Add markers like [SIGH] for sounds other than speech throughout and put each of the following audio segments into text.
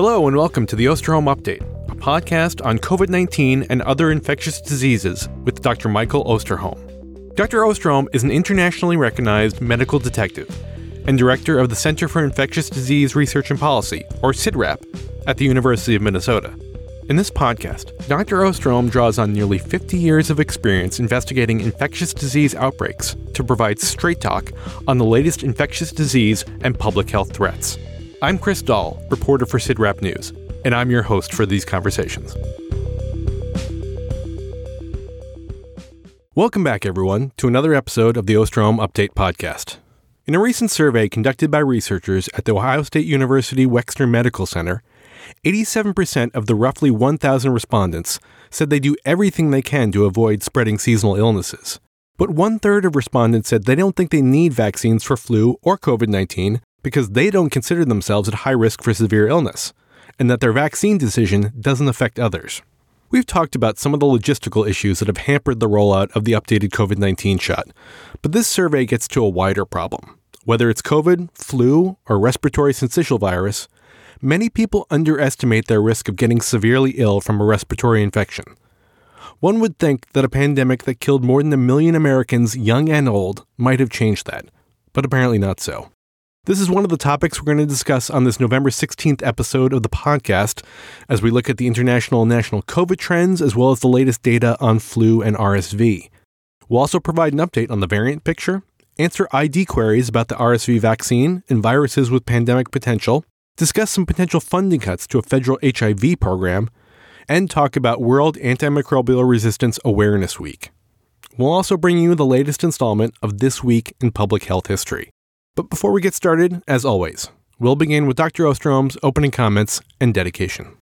Hello, and welcome to the Osterholm Update, a podcast on COVID 19 and other infectious diseases with Dr. Michael Osterholm. Dr. Osterholm is an internationally recognized medical detective and director of the Center for Infectious Disease Research and Policy, or CIDRAP, at the University of Minnesota. In this podcast, Dr. Osterholm draws on nearly 50 years of experience investigating infectious disease outbreaks to provide straight talk on the latest infectious disease and public health threats. I'm Chris Dall, reporter for CIDRAP News, and I'm your host for these conversations. Welcome back, everyone, to another episode of the Osterholm Update Podcast. In a recent survey conducted by researchers at the Ohio State University Wexner Medical Center, 87% of the roughly 1,000 respondents said they do everything they can to avoid spreading seasonal illnesses. But one third of respondents said they don't think they need vaccines for flu or COVID 19 because they don't consider themselves at high risk for severe illness, and that their vaccine decision doesn't affect others. We've talked about some of the logistical issues that have hampered the rollout of the updated COVID 19 shot, but this survey gets to a wider problem. Whether it's COVID, flu, or respiratory syncytial virus, many people underestimate their risk of getting severely ill from a respiratory infection. One would think that a pandemic that killed more than a million Americans, young and old, might have changed that, but apparently not so. This is one of the topics we're going to discuss on this November 16th episode of the podcast as we look at the international and national COVID trends as well as the latest data on flu and RSV. We'll also provide an update on the variant picture, answer ID queries about the RSV vaccine and viruses with pandemic potential, discuss some potential funding cuts to a federal HIV program, and talk about World Antimicrobial Resistance Awareness Week. We'll also bring you the latest installment of This Week in Public Health History. But before we get started, as always, we'll begin with Dr. Osterholm's opening comments and dedication.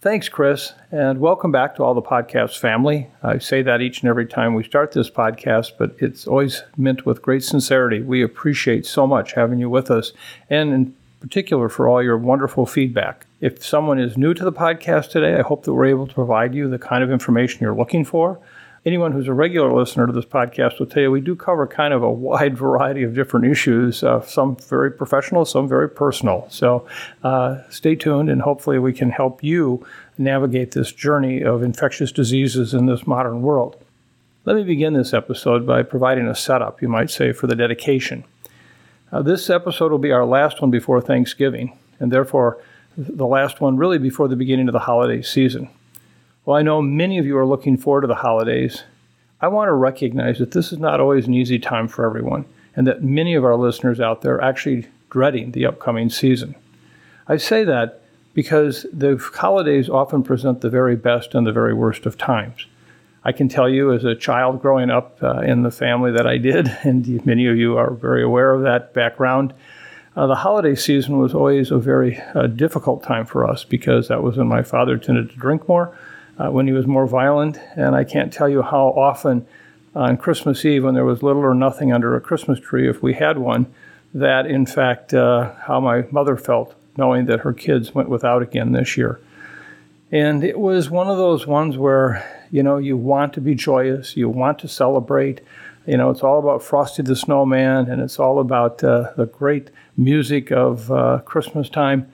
Thanks, Chris, and welcome back to all the podcast family. I say that each and every time we start this podcast, but it's always meant with great sincerity. We appreciate so much having you with us, and in particular for all your wonderful feedback. If someone is new to the podcast today, I hope that we're able to provide you the kind of information you're looking for anyone who's a regular listener to this podcast will tell you we do cover kind of a wide [LAUGHS] variety of different issues, uh, some very professional, some very personal. So uh, stay tuned, and hopefully, we can help you navigate this journey of infectious diseases in this modern world. Let me begin this episode by providing a setup, you might say, for the dedication. Uh, this episode will be our last one before Thanksgiving, and therefore the last one really before the beginning of the holiday season. Well, I know many of you are looking forward to the holidays. I want to recognize that this is not always an easy time for everyone, and that many of our listeners out there are actually dreading the upcoming season. I say that because the holidays often present the very best and the very worst of times. I can tell you, as a child growing up uh, in the family that I did, [LAUGHS] and many of you are very aware of that background, uh, the holiday season was always a very uh, difficult time for us because that was when my father tended to drink more uh, when he was more violent. And I can't tell you how often on Christmas Eve, when there was little or nothing under a Christmas tree, if we had one, that in fact, uh, how my mother felt knowing that her kids went without again this year. And it was one of those ones where, you know, you want to be joyous, you want to celebrate. You know, it's all about Frosty the Snowman and it's all about uh, the great music of uh, Christmas time.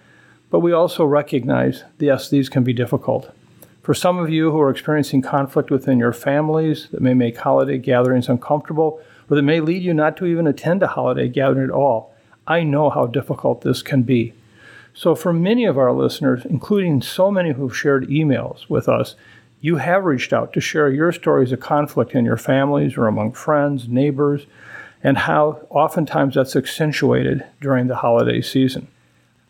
But we also recognize, yes, these can be difficult. For some of you who are experiencing conflict within your families that may make holiday gatherings uncomfortable, or that may lead you not to even attend a holiday gathering at all, I know how difficult this can be. So, for many of our listeners, including so many who've shared emails with us, you have reached out to share your stories of conflict in your families or among friends, neighbors, and how oftentimes that's accentuated during the holiday season.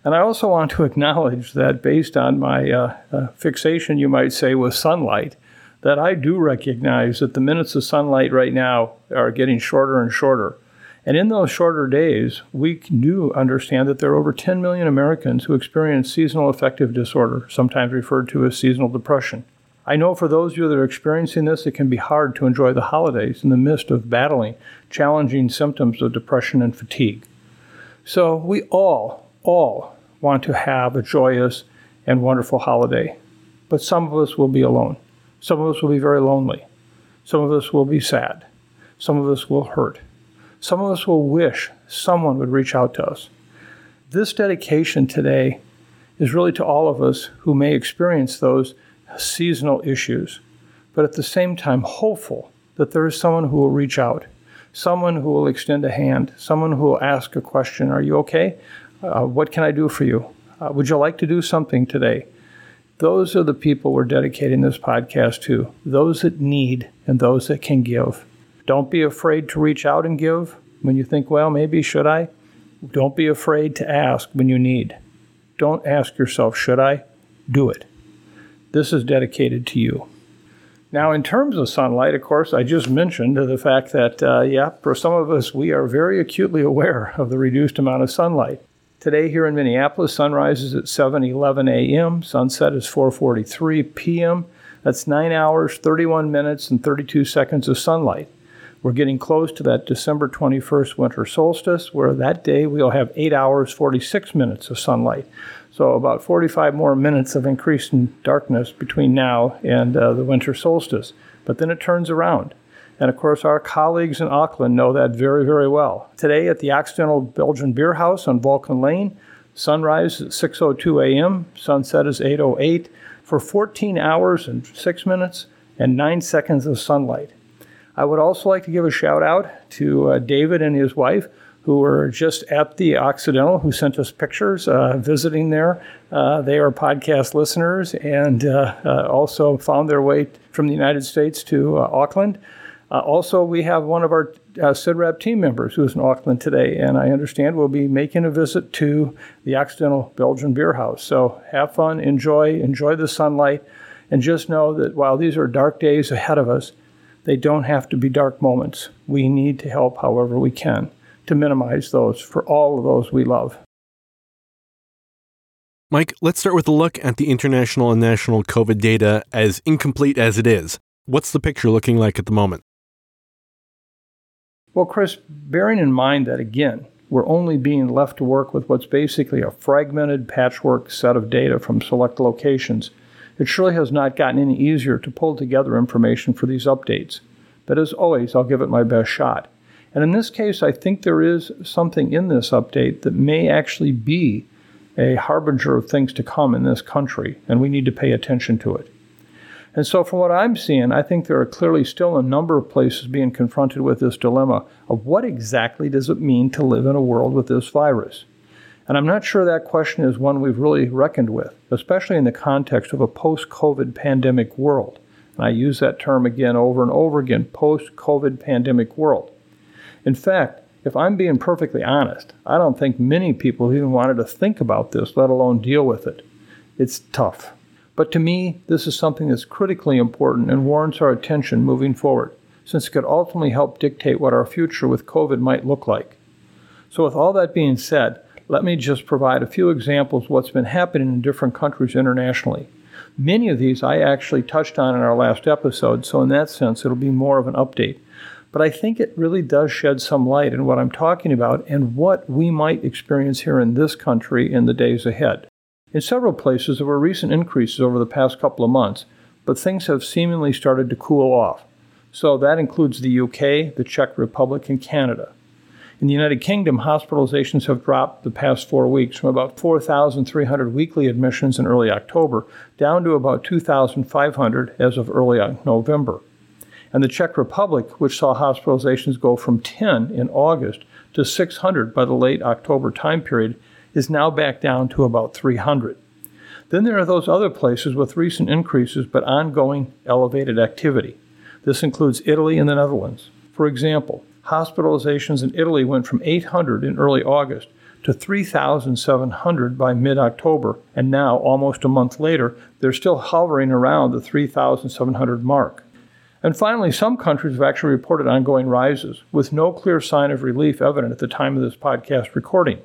And I also want to [LAUGHS] acknowledge that based on my uh, uh, fixation, you might say, with sunlight, that I do recognize that the minutes of sunlight right now are getting shorter and shorter. And in those shorter days, we do understand that there are over 10 million Americans who experience seasonal affective disorder, sometimes referred to as seasonal depression. I know for those of you that are experiencing this, it can be hard to enjoy the holidays in the midst of battling challenging symptoms of depression and fatigue. So we all, all want to have a joyous and wonderful holiday. But some of us will be alone. Some of us will be very lonely. Some of us will be sad. Some of us will hurt. Some of us will wish someone would reach out to us. This dedication today is really to all of us who may experience those seasonal issues, but at the same time, hopeful that there is someone who will reach out, someone who will extend a hand, someone who will ask a question Are you okay? Uh, what can I do for you? Uh, would you like to do something today? Those are the people we're dedicating this podcast to those that need and those that can give. Don't be afraid to reach out and give when you think, well, maybe should I? Don't be afraid to ask when you need. Don't ask yourself, should I? Do it. This is dedicated to you. Now, in terms of sunlight, of course, I just mentioned the fact that, uh, yeah, for some of us, we are very acutely aware of the reduced amount of sunlight. Today here in Minneapolis, sunrise is at 7:11 a.m. Sunset is 4:43 p.m. That's 9 hours, 31 minutes and 32 seconds of sunlight. We're getting close to that December 21st winter solstice, where that day we'll have 8 hours, 46 minutes of sunlight. So, about 45 more minutes of increasing darkness between now and uh, the winter solstice. But then it turns around. And of course, our colleagues in Auckland know that very, very well. Today at the Occidental Belgian Beer House on Vulcan Lane, sunrise at 6.02 a.m., sunset is 8.08 for 14 hours and 6 minutes and 9 seconds of sunlight. I would also like to give a shout out to uh, David and his wife who were just at the Occidental, who sent us pictures uh, visiting there. Uh, they are podcast listeners and uh, uh also found their way from the United States to uh, Auckland. Uh, also, we have one of our uh, CIDRAP team members who's in Auckland today, and I understand will be making a visit to the Occidental Belgian Beer House. So have fun, enjoy, enjoy the sunlight, and just know that while these are dark days ahead of us, they don't have to be dark moments. We need to help however we can to minimize those for all of those we love. Mike, let's start with a look at the international and national COVID data as incomplete as it is. What's the picture looking like at the moment? Well, Chris, bearing in mind that again, we're only being left to work with what's basically a fragmented patchwork set of data from select locations, it surely has not gotten any easier to pull together information for these updates. But as always, I'll give it my best shot. And in this case, I think there is something in this update that may actually be a harbinger of things to come in this country, and we need to pay attention to it. And so, from what I'm seeing, I think there are clearly still a number of places being confronted with this dilemma of what exactly does it mean to live in a world with this virus? And I'm not sure that question is one we've really reckoned with, especially in the context of a post COVID pandemic world. And I use that term again over and over again post COVID pandemic world. In fact, if I'm being perfectly honest, I don't think many people even wanted to think about this, let alone deal with it. It's tough. But to me, this is something that's critically important and warrants our attention moving forward, since it could ultimately help dictate what our future with COVID might look like. So, with all that being said, let me just provide a few examples of what's been happening in different countries internationally. Many of these I actually touched on in our last episode, so in that sense, it'll be more of an update. But I think it really does shed some light in what I'm talking about and what we might experience here in this country in the days ahead. In several places, there were recent increases over the past couple of months, but things have seemingly started to cool off. So that includes the UK, the Czech Republic, and Canada. In the United Kingdom, hospitalizations have dropped the past four weeks from about 4,300 weekly admissions in early October down to about 2,500 as of early November. And the Czech Republic, which saw hospitalizations go from 10 in August to 600 by the late October time period, is now back down to about 300. Then there are those other places with recent increases but ongoing elevated activity. This includes Italy and the Netherlands. For example, hospitalizations in Italy went from 800 in early August to 3,700 by mid October, and now, almost a month later, they're still hovering around the 3,700 mark. And finally, some countries have actually reported ongoing rises, with no clear sign of relief evident at the time of this podcast recording.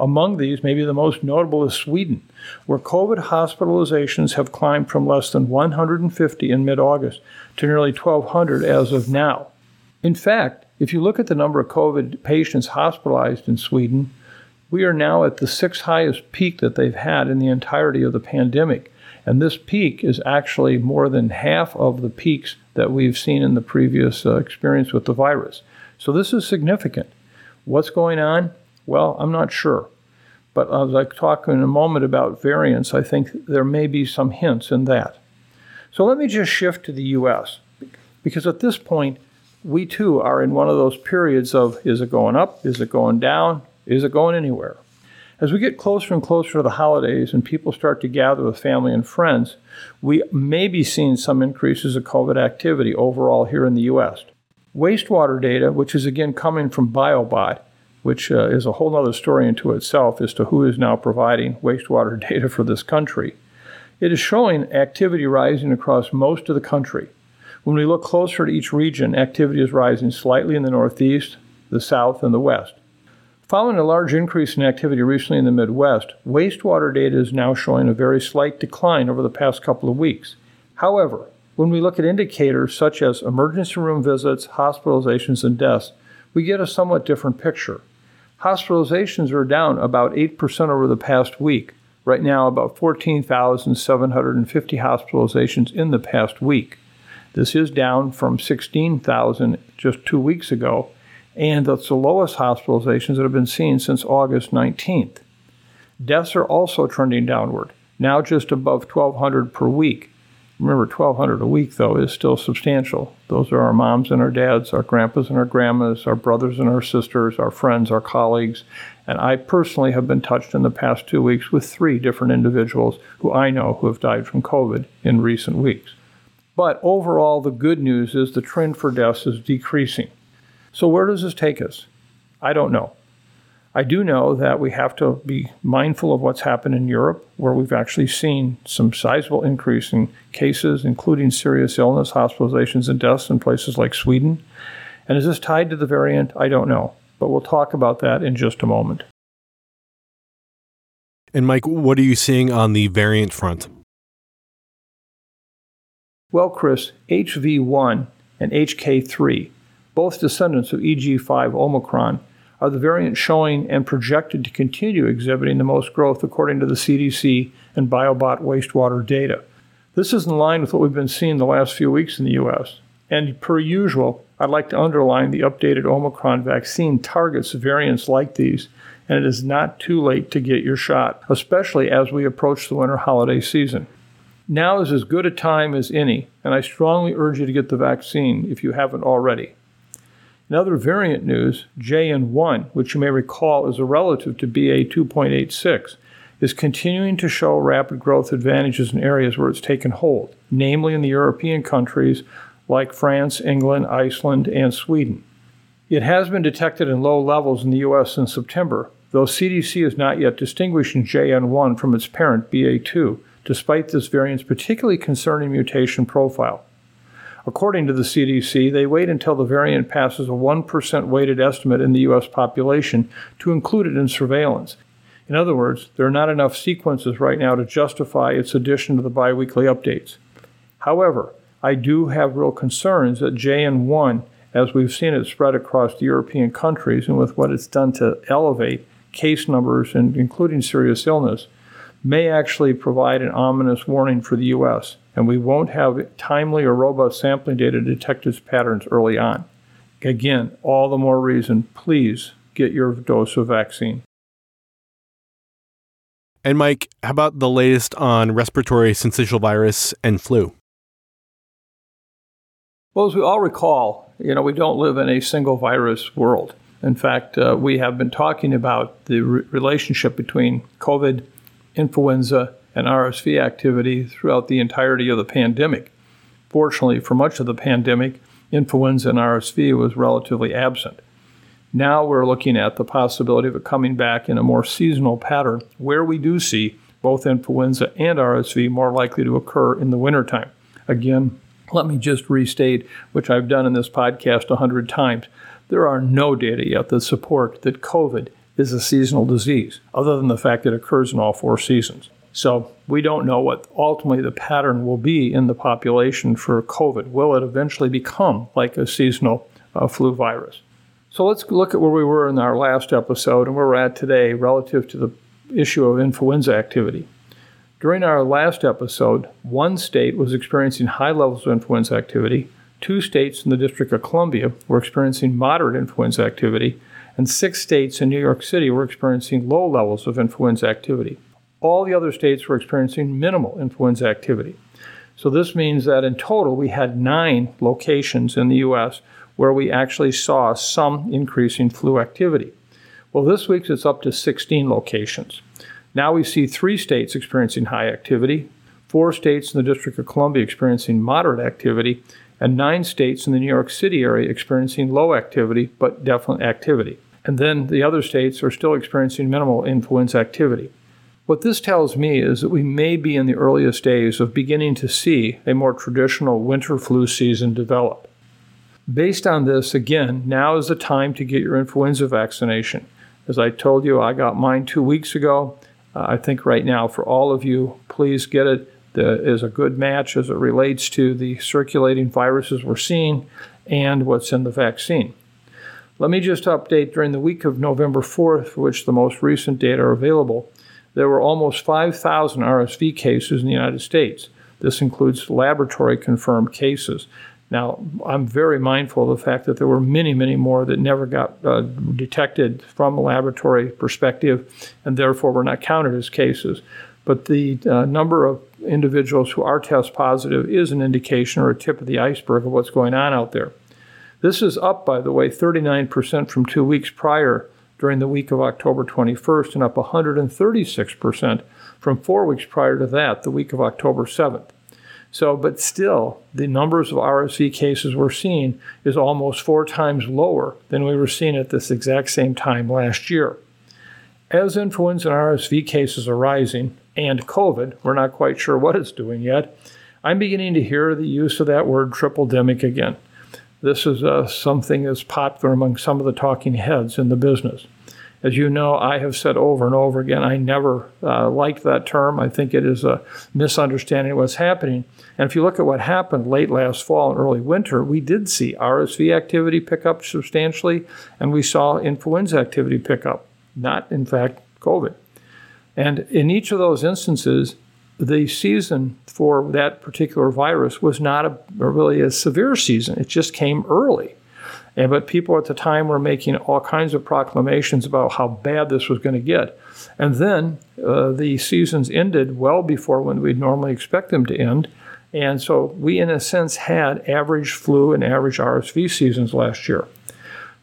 Among these, maybe the most notable is Sweden, where COVID hospitalizations have climbed from less than 150 in mid August to nearly 1,200 as of now. In fact, if you look at the number of COVID patients hospitalized in Sweden, we are now at the sixth highest peak that they've had in the entirety of the pandemic. And this peak is actually more than half of the peaks that we've seen in the previous uh, experience with the virus. So this is significant. What's going on? Well, I'm not sure. But as I talk in a moment about variance, I think there may be some hints in that. So let me just shift to the U.S. because at this point, we too are in one of those periods of is it going up? Is it going down? Is it going anywhere? As we get closer and closer to the holidays and people start to gather with family and friends, we may be seeing some increases of COVID activity overall here in the U.S. Wastewater data, which is again coming from BioBot, which uh, is a whole other story into itself as to who is now providing wastewater [LAUGHS] data for this country. It is showing activity rising across most of the country. When we look closer to each region, activity is rising slightly in the Northeast, the South, and the West. Following a large increase in activity recently in the Midwest, wastewater data is now showing a very slight decline over the past couple of weeks. However, when we look at indicators such as emergency room visits, hospitalizations, and deaths, we get a somewhat different picture. Hospitalizations are down about 8% over the past week. Right now, about 14,750 hospitalizations in the past week. This is down from 16,000 just two weeks ago, and that's the lowest hospitalizations that have been seen since August 19th. Deaths are also trending downward, now just above 1,200 per week. Remember, 1,200 a week, though, is still substantial. Those are our moms and our dads, our grandpas and our grandmas, our brothers and our sisters, our friends, our colleagues. And I personally have been touched in the past two weeks with three different individuals who I know who have died from COVID in recent weeks. But overall, the good news is the trend for deaths is decreasing. So, where does this take us? I don't know. I do know that we have to be mindful of what's happened in Europe, where we've actually seen some sizable increase in cases, including serious illness, hospitalizations, and deaths in places like Sweden. And is this tied to the variant? I don't know. But we'll talk about that in just a moment. And Mike, what are you seeing on the variant front? Well, Chris, HV1 and HK3, both descendants of EG5 Omicron, are the variants showing and projected to continue exhibiting the most growth according to the CDC and BioBot wastewater data. This is in line with what we've been seeing the last few weeks in the U.S. And per usual, I'd like to underline the updated Omicron vaccine targets variants like these, and it is not too late to get your shot, especially as we approach the winter holiday season. Now is as good a time as any, and I strongly urge you to get the vaccine if you haven't already. In other variant news, JN1, which you may recall is a relative to BA 2.86, is continuing to show rapid growth advantages in areas where it's taken hold, namely in the European countries like France, England, Iceland, and Sweden. It has been detected in low levels in the U.S. in September, though CDC is not yet distinguishing JN1 from its parent BA2, despite this variant's particularly concerning mutation profile. According to the CDC, they wait until the variant passes a 1% weighted estimate in the U.S. population to include it in surveillance. In other words, there are not enough sequences right now to justify its addition to the biweekly updates. However, I do have real concerns that JN1, as we've seen it spread across the European countries and with what it's done to elevate case numbers and including serious illness, may actually provide an ominous warning for the U.S and we won't have timely or robust sampling data to detect its patterns early on. Again, all the more reason, please get your dose of vaccine. And Mike, how about the latest on respiratory syncytial virus and flu? Well, as we all recall, you know, we don't live in a single virus world. In fact, uh, we have been talking about the re- relationship between COVID, influenza, and RSV activity throughout the entirety of the pandemic. Fortunately, for much of the pandemic, influenza and RSV was relatively absent. Now we're looking at the possibility of it coming back in a more seasonal pattern where we do see both influenza and RSV more likely to occur in the wintertime. Again, let me just restate, which I've done in this podcast a hundred times. There are no data yet that support that COVID is a seasonal disease, other than the fact that it occurs in all four seasons. So we don't know what ultimately the pattern will be in the population for COVID. Will it eventually become like a seasonal uh, flu virus? So let's look at where we were in our last episode and where we're at today relative to the issue of influenza activity. During our last episode, one state was experiencing high levels of influenza activity, two states in the District of Columbia were experiencing moderate influenza activity, and six states in New York City were experiencing low levels of influenza activity. All the other states were experiencing minimal influenza activity. So this means that in total we had nine locations in the U.S. where we actually saw some increase in flu activity. Well, this week it's up to 16 locations. Now we see three states experiencing high activity, four states in the District of Columbia experiencing moderate activity, and nine states in the New York City area experiencing low activity but definite activity. And then the other states are still experiencing minimal influenza activity. What this tells me is that we may be in the earliest days of beginning to see a more traditional winter flu season develop. Based on this, again, now is the time to get your influenza vaccination. As I told you, I got mine two weeks ago. Uh, I think right now, for all of you, please get it. That is a good match as it relates to the circulating viruses we're seeing and what's in the vaccine. Let me just update during the week of November 4th, for which the most recent data are available there were almost 5,000 RSV cases in the United States. This includes laboratory confirmed cases. Now, I'm very mindful of the fact that there were many, many more that never got uh, detected from a laboratory perspective and therefore were not counted as cases. But the uh, number of individuals who are test positive is an indication or a tip of the iceberg of what's going on out there. This is up, by the way, 39% from two weeks prior during the week of October 21st and up 136% from four weeks prior to that, the week of October 7th. So, but still, the numbers of RSV cases we're seeing is almost four times lower than we were seeing at this exact same time last year. As influenza and RSV cases are rising, and COVID, we're not quite sure what it's doing yet, I'm beginning to hear the use of that word triple demic again. This is uh, something that's popular among some of the talking heads in the business. As you know, I have said over and over again, I never uh, liked that term. I think it is a misunderstanding of what's happening. And if you look at what happened late last fall and early winter, we did see RSV activity pick up substantially, and we saw influenza activity pick up, not, in fact, COVID. And in each of those instances, the season for that particular virus was not a, really a severe season. It just came early. And, but people at the time were making all kinds of proclamations about how bad this was going to get. And then uh, the seasons ended well before when we'd normally expect them to end. And so we, in a sense, had average flu and average RSV seasons last year.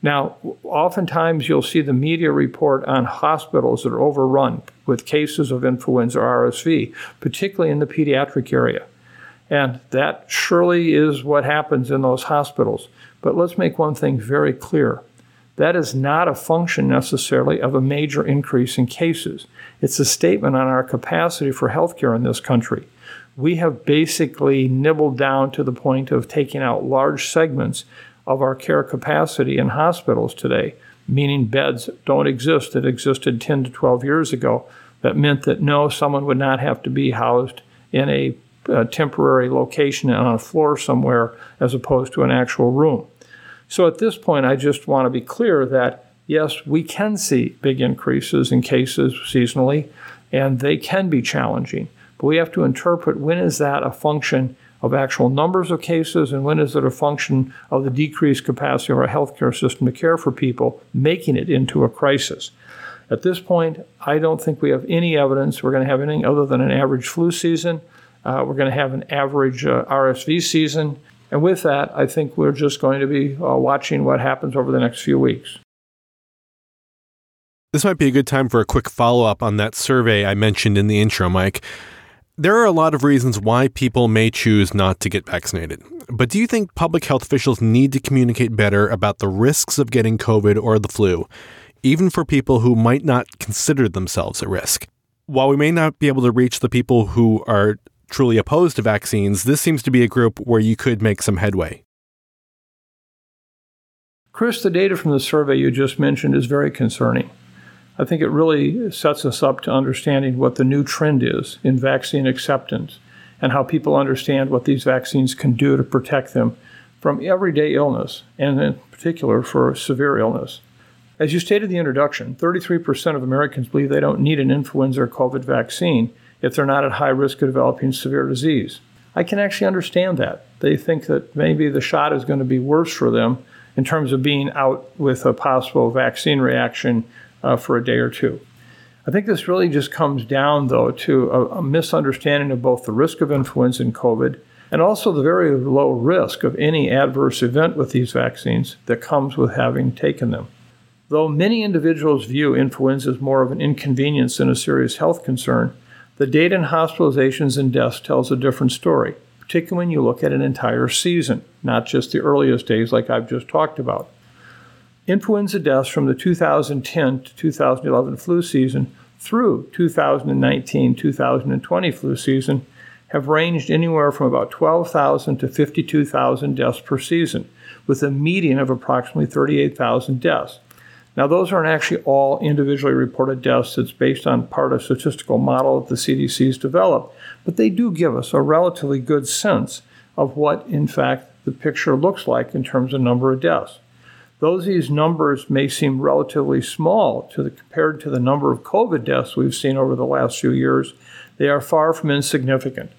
Now, oftentimes you'll see the media report on hospitals that are overrun with cases of influenza or RSV, particularly in the pediatric area. And that surely is what happens in those hospitals. But let's make one thing very clear. That is not a function necessarily of a major increase in cases. It's a statement on our capacity for healthcare in this country. We have basically nibbled down to the point of taking out large segments of our care capacity in hospitals today, meaning beds don't exist that existed 10 to 12 years ago. That meant that no, someone would not have to be housed in a, a temporary location on a floor somewhere as opposed to an actual room. So at this point, I just want to be clear that yes, we can see big increases in cases seasonally, and they can be challenging. But we have to interpret when is that a function of actual numbers of cases and when is it a function of the decreased capacity of our healthcare system to care for people, making it into a crisis. At this point, I don't think we have any evidence we're going to have anything other than an average flu season. Uh, we're going to have an average uh, RSV season. And with that, I think we're just going to be uh, watching what happens over the next few weeks. This might be a good time for a quick follow up on that survey I mentioned in the intro, Mike. There are a lot of reasons why people may choose not to get vaccinated. But do you think public health officials need to communicate better about the risks of getting COVID or the flu, even for people who might not consider themselves at risk? While we may not be able to reach the people who are truly opposed to vaccines, this seems to be a group where you could make some headway. Chris, the data from the survey you just mentioned is very concerning. I think it really sets us up to understanding what the new trend is in vaccine acceptance and how people understand what these vaccines can do to protect them from everyday illness and in particular for severe illness. As you stated in the introduction, 33% of Americans believe they don't need an influenza or COVID vaccine if they're not at high risk of developing severe disease. I can actually understand that. They think that maybe the shot is going to be worse for them in terms of being out with a possible vaccine reaction uh, for a day or two. I think this really just comes down, though, to a, a misunderstanding of both the risk of influenza and COVID and also the very low risk of any adverse event with these vaccines that comes with having taken them. Though many individuals view influenza as more of an inconvenience than a serious health concern, the data in hospitalizations and deaths tells a different story, particularly when you look at an entire season, not just the earliest days like I've just talked about. Influenza deaths from the 2010 to 2011 flu season through 2019 2020 flu season have ranged anywhere from about 12,000 to 52,000 deaths per season, with a median of approximately 38,000 deaths. Now, those aren't actually all individually reported deaths. It's based on part of a statistical model that the CDC's developed, but they do give us a relatively good sense of what, in fact, the picture looks like in terms of number of deaths. Though these numbers may seem relatively small to the, compared to the number of COVID deaths we've seen over the last few years, they are far from insignificant.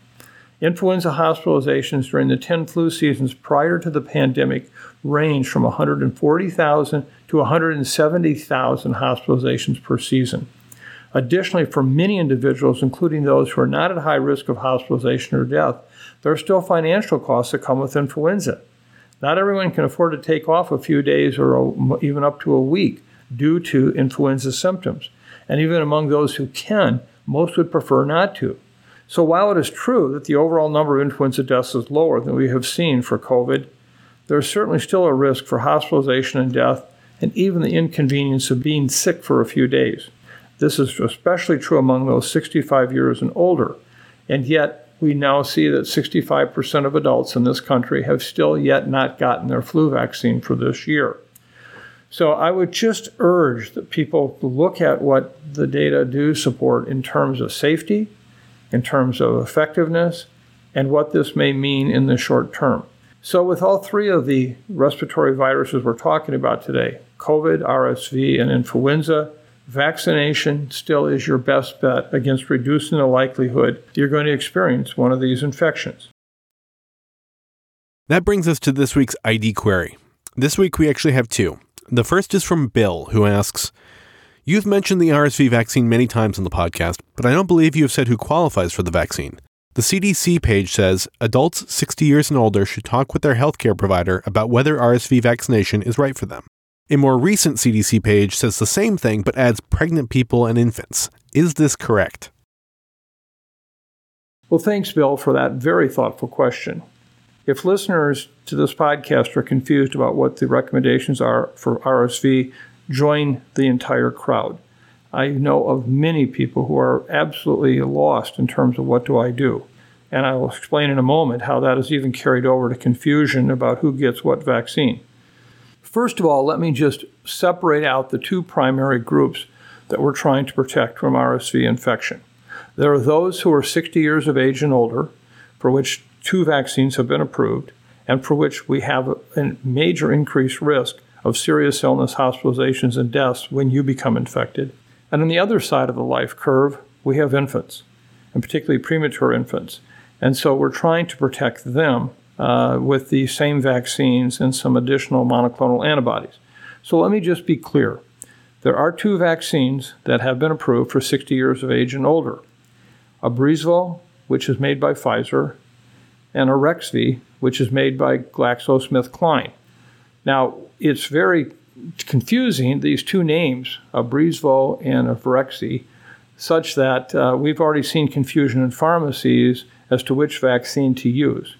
Influenza hospitalizations during the 10 flu seasons prior to the pandemic ranged from 140,000 to 170,000 hospitalizations per season. Additionally, for many individuals, including those who are not at high risk of hospitalization or death, there are still financial costs that come with influenza. Not everyone can afford to take off a few days or even up to a week due to influenza symptoms. And even among those who can, most would prefer not to. So while it is true that the overall number of influenza deaths is lower than we have seen for COVID, there is certainly still a risk for hospitalization and death, and even the inconvenience of being sick for a few days. This is especially true among those 65 years and older. And yet, we now see that 65% of adults in this country have still yet not gotten their flu vaccine for this year. So I would just urge that people look at what the data do support in terms of safety, in terms of effectiveness, and what this may mean in the short term. So, with all three of the respiratory viruses we're talking about today COVID, RSV, and influenza vaccination still is your best bet against reducing the likelihood you're going to experience one of these infections. That brings us to this week's ID query. This week we actually have two. The first is from Bill, who asks You've mentioned the RSV vaccine many times on the podcast, but I don't believe you have said who qualifies for the vaccine. The CDC page says adults 60 years and older should talk with their healthcare provider about whether RSV vaccination is right for them. A more recent CDC page says the same thing but adds pregnant people and infants. Is this correct? Well, thanks, Bill, for that very thoughtful question. If listeners to this podcast are confused about what the recommendations are for RSV, join the entire crowd. I know of many people who are absolutely lost in terms of what do I do. And I will explain in a moment how that is even carried over to confusion about who gets what vaccine. First of all, let me just separate out the two primary groups that we're trying to protect from RSV infection. There are those who are 60 years of age and older, for which two vaccines have been approved and for which we have a major increased risk of serious illness, hospitalizations, and deaths when you become infected. And on the other side of the life curve, we have infants, and particularly premature infants. And so we're trying to protect them uh, with the same vaccines and some additional monoclonal antibodies. So let me just be clear. There are two vaccines that have been approved for 60 years of age and older. Abrysvo, which is made by Pfizer, and Arexvy, which is made by GlaxoSmithKline. Now, it's very confusing, these two names, Abrysvo and Arexvy, such that uh, we've already seen confusion in pharmacies as to which vaccine to use,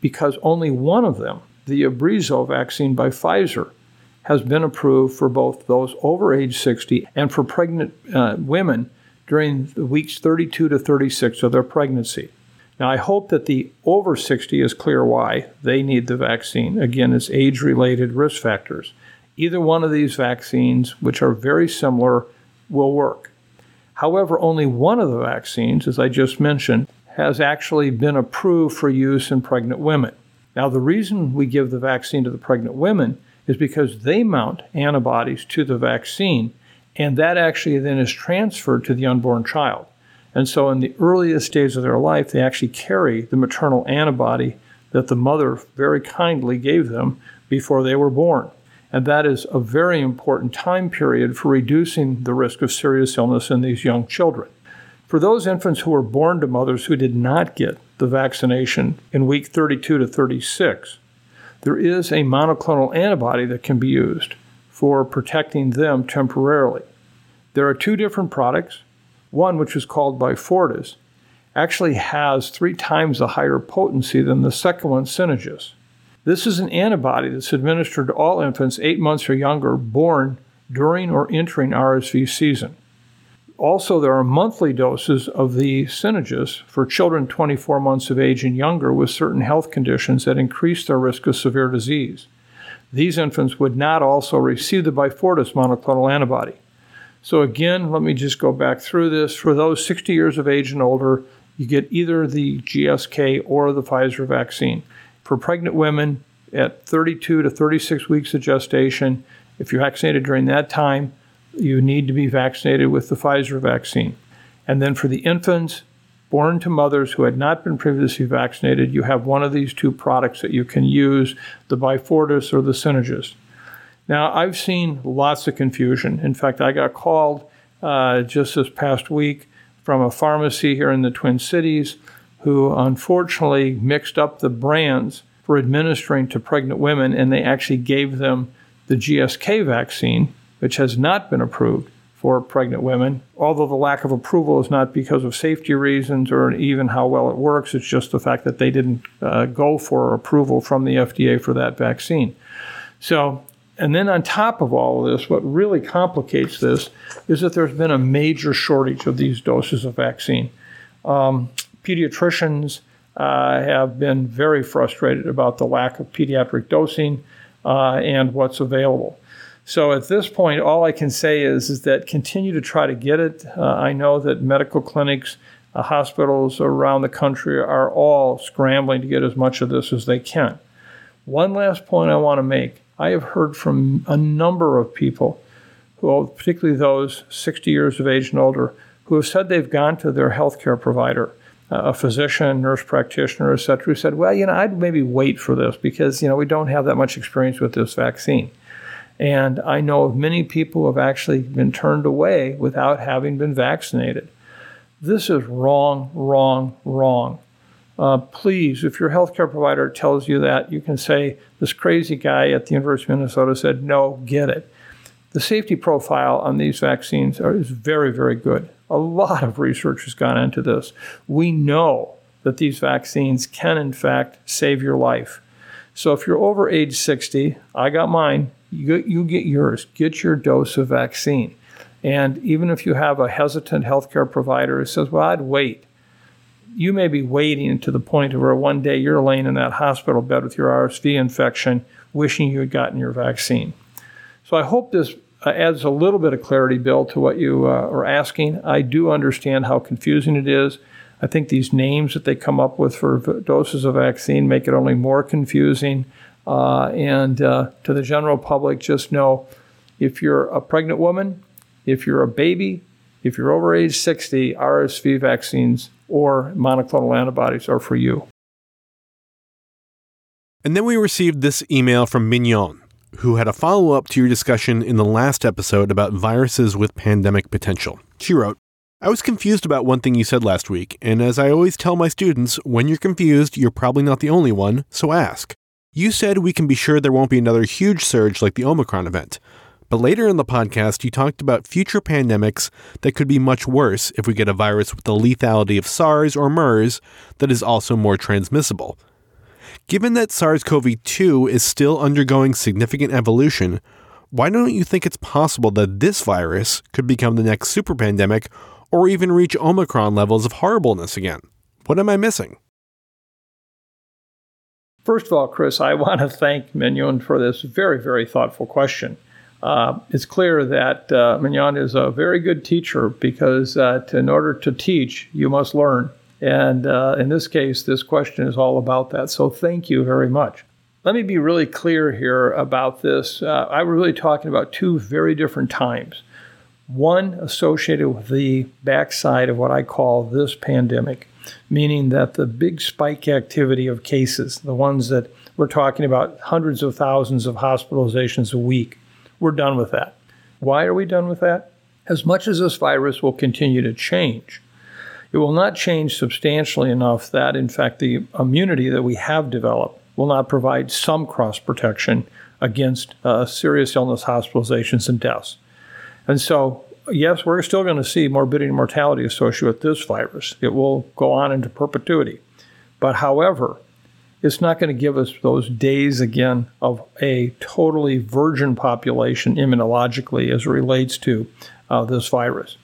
because only one of them, the Abrysvo vaccine by Pfizer, has been approved for both those over age 60 and for pregnant uh, women during the weeks 32 to 36 of their pregnancy. Now, I hope that the over 60 is clear why they need the vaccine. Again, it's age related risk factors. Either one of these vaccines, which are very similar, will work. However, only one of the vaccines, as I just mentioned, has actually been approved for use in pregnant women. Now, the reason we give the vaccine to the pregnant women is because they mount antibodies to the vaccine, and that actually then is transferred to the unborn child. And so, in the earliest days of their life, they actually carry the maternal antibody that the mother very kindly gave them before they were born. And that is a very important time period for reducing the risk of serious illness in these young children. For those infants who were born to mothers who did not get the vaccination in week 32 to 36, there is a monoclonal antibody that can be used for protecting them temporarily. There are two different products. One, which is called Beyfortus, actually has three times the higher potency than the second one, Synagis. This is an antibody that's administered to all infants eight months or younger born during or entering RSV season. Also, there are monthly doses of the Synagis for children 24 months of age and younger with certain health conditions that increase their risk of severe disease. These infants would not also receive the Beyfortus monoclonal antibody. So, again, let me just go back through this. For those 60 years of age and older, you get either the GSK or the Pfizer vaccine. For pregnant women at 32 to 36 weeks of gestation, if you're vaccinated during that time, you need to be vaccinated with the Pfizer vaccine. And then for the infants born to mothers who had not been previously vaccinated, you have one of these two products that you can use the Beyfortus or the Synagis. Now, I've seen lots of confusion. In fact, I got called uh, just this past week from a pharmacy here in the Twin Cities who unfortunately mixed up the brands for administering to pregnant women, and they actually gave them the GSK vaccine which has not been approved for pregnant women. Although the lack of approval is not because of safety reasons or even how well it works, it's just the fact that they didn't uh, go for approval from the FDA for that vaccine. So, and then on top of all of this, what really complicates this is that there's been a major shortage of these doses of vaccine. Um, pediatricians uh, have been very frustrated about the lack of pediatric dosing uh, and what's available. So at this point, all I can say is, is that continue to try to get it. Uh, I know that medical clinics, uh, hospitals around the country are all scrambling to get as much of this as they can. One last point I want to make I have heard from a number of people, who, particularly those 60 years of age and older, who have said they've gone to their healthcare provider, uh, a physician, nurse practitioner, et cetera, who said, well, you know, I'd maybe wait for this because, you know, we don't have that much experience with this vaccine. And I know of many people who have actually been turned away without having been vaccinated. This is wrong, wrong, wrong. Uh, please, if your healthcare provider tells you that, you can say, This crazy guy at the University of Minnesota said, No, get it. The safety profile on these vaccines are, is very, very good. A lot of research has gone into this. We know that these vaccines can, in fact, save your life. So if you're over age 60, I got mine, you, you get yours. Get your dose of vaccine. And even if you have a hesitant healthcare provider who says, well, I'd wait, you may be waiting to the point where one day you're laying in that hospital bed with your RSV infection, wishing you had gotten your vaccine. So I hope this uh, adds a little bit of clarity, Bill, to what you uh, are asking. I do understand how confusing it is. I think these names that they come up with for doses of vaccine make it only more confusing. Uh, and uh, to the general public, just know if you're a pregnant woman, if you're a baby, if you're over age 60, RSV vaccines or monoclonal antibodies are for you. And then we received this email from Mignon, who had a follow up to your discussion in the last episode about viruses with pandemic potential. She wrote, I was confused about one thing you said last week, and as I always tell my students, when you're confused, you're probably not the only one, so ask. You said we can be sure there won't be another huge surge like the Omicron event. But later in the podcast, you talked about future pandemics that could be much worse if we get a virus with the lethality of SARS or MERS that is also more transmissible. Given that SARS CoV 2 is still undergoing significant evolution, why don't you think it's possible that this virus could become the next super pandemic or even reach Omicron levels of horribleness again? What am I missing? First of all, Chris, I [LAUGHS] want to thank Mignon for this very, very thoughtful question. Uh, it's clear that uh, Mignon is a very good teacher because uh, to, in order to teach, you must learn. And uh, in this case, this question is all about that. So thank you very much. Let me be really clear here about this. Uh, I'm really talking about two very different times. One associated with the backside of what I call this pandemic, meaning that the big spike activity of cases, the ones that we're talking about hundreds of thousands of hospitalizations a week. We're done with that. Why are we done with that? As much as this virus will continue to change, it will not change substantially enough that, in fact, the immunity that we have developed will not provide some cross protection against uh, serious illness, hospitalizations, and deaths. And so, yes, we're still going to see morbidity and mortality associated with this virus. It will go on into perpetuity. But however, it's not going to give us those days again of a totally virgin population immunologically as it relates to uh, this virus.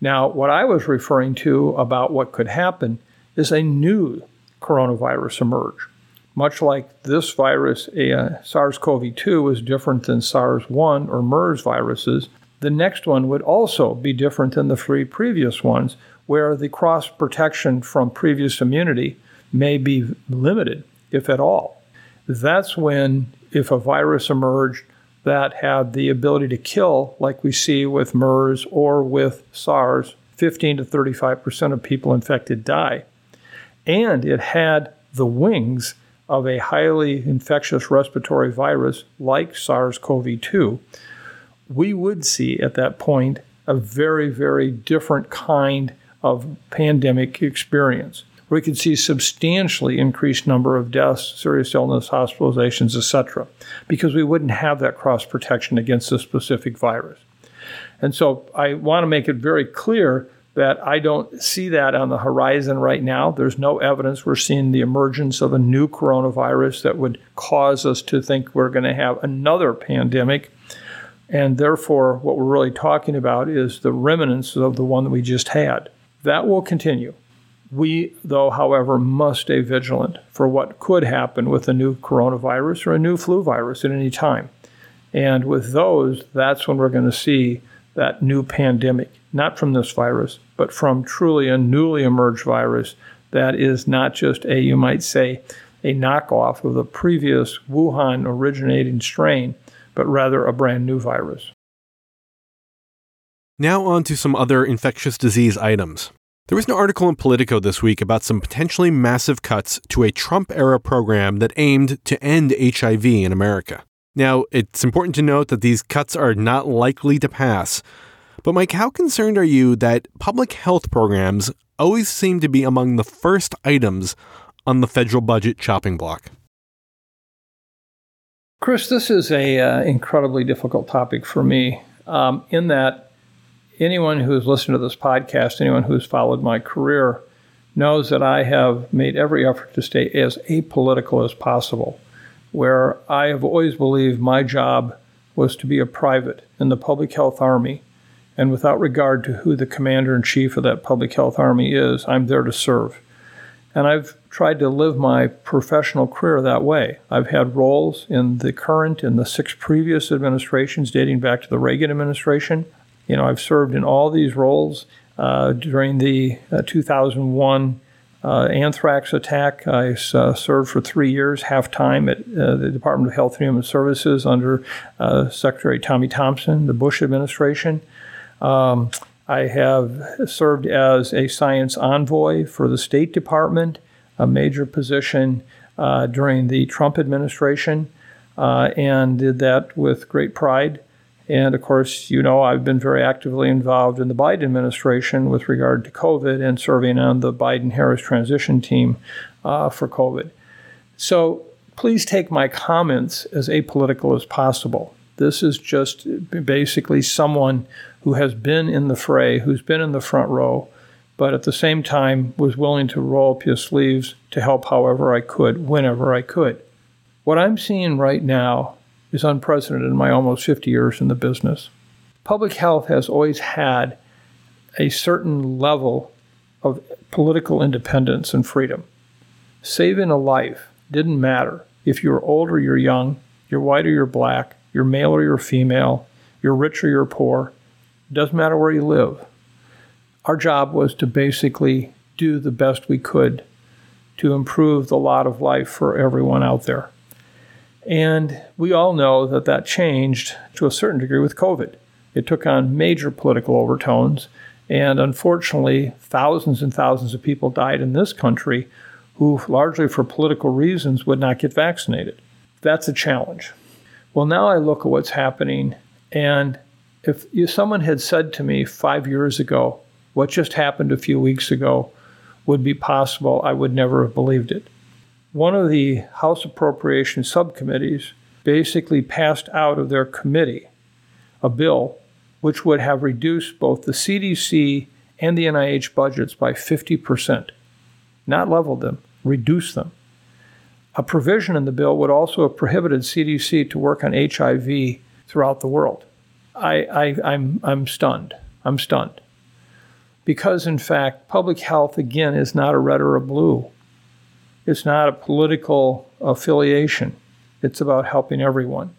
Now, what I was referring to about what could happen is a new coronavirus emerge. Much like this virus, uh, SARS CoV 2 is different than SARS 1 or MERS viruses, the next one would also be different than the three previous ones, where the cross protection from previous immunity may be limited, if at all. That's when, if a virus emerged that had the ability to kill, like we see with MERS or with SARS, 15 to 35% of people infected die. And it had the wings of a highly infectious respiratory virus like SARS CoV 2. We would see at that point a very, very different kind of pandemic experience we could see substantially increased number of deaths, serious illness, hospitalizations, etc., because we wouldn't have that cross protection against a specific virus. And so I want to make it very clear that I don't see that on the horizon right now. There's no evidence we're seeing the emergence of a new coronavirus that would cause us to think we're going to have another pandemic. And therefore, what we're really talking about is the remnants of the one that we just had. That will continue. We, though, however, must stay vigilant for what could happen with a new coronavirus or a new flu virus at any time. And with those, that's when we're going to see that new pandemic, not from this virus, but from truly a newly emerged virus that is not just a, you might say, a knockoff of the previous Wuhan originating strain, but rather a brand new virus. Now, on to some other infectious disease items. There was an article in Politico this week about some potentially massive cuts to a Trump era program that aimed to end HIV in America. Now, it's important to note that these cuts are not likely to pass. But, Mike, how concerned are you that public health programs always seem to be among the first items on the federal budget chopping block? Chris, this is a uh, incredibly difficult topic for me. Um, in that anyone who's listened to this podcast, anyone who's followed my career, knows that I have made every effort to stay as apolitical as possible, where I have always believed my job was to be a private in the public health army. And without regard to who the commander in chief of that public health army is, I'm there to serve. And I've tried to live my professional career that way. I've had roles in the current and the six previous administrations dating back to the Reagan administration. You know, I've served in all these roles uh, during the uh, 2001 uh, anthrax attack. I uh, served for three years, half time at uh, the Department of Health and Human Services under uh, Secretary Tommy Thompson, the Bush administration. Um, I have served as a science envoy for the State Department, a major position during the Trump administration, and did that with great pride. And of course, you know, I've been very actively involved in the Biden administration with regard to COVID and serving on the Biden Harris transition team uh, for COVID. So please take my comments as apolitical as possible. This is just basically someone who has been in the fray, who's been in the front row, but at the same time was willing to roll up his sleeves to help however I could, whenever I could. What I'm seeing right now is unprecedented in my almost 50 years in the business. Public health has always had a certain level of political independence and freedom. Saving a life didn't matter if you're old or you're young, you're white or you're black, you're male or you're female, you're rich or you're poor. It doesn't matter where you live. Our job was to basically do the best we could to improve the lot of life for everyone out there. And we all know that that changed to a certain degree with COVID. It took on major political overtones, and unfortunately, thousands and thousands of people died in this country who, largely for political reasons, would not get vaccinated. That's a challenge. Well, now I look at what's happening, and if someone had said to me five years ago, what just happened a few weeks ago would be possible, I would never have believed it. One of the House Appropriation subcommittees basically passed out of their committee a bill which would have reduced both the CDC and the NIH budgets by 50%, not leveled them, reduced them. A provision in the bill would also have prohibited CDC to work on HIV throughout the world. I, I, I'm, I'm stunned. I'm stunned. Because, in fact, public health, again, is not a red or a blue. It's not a political affiliation. It's about helping everyone.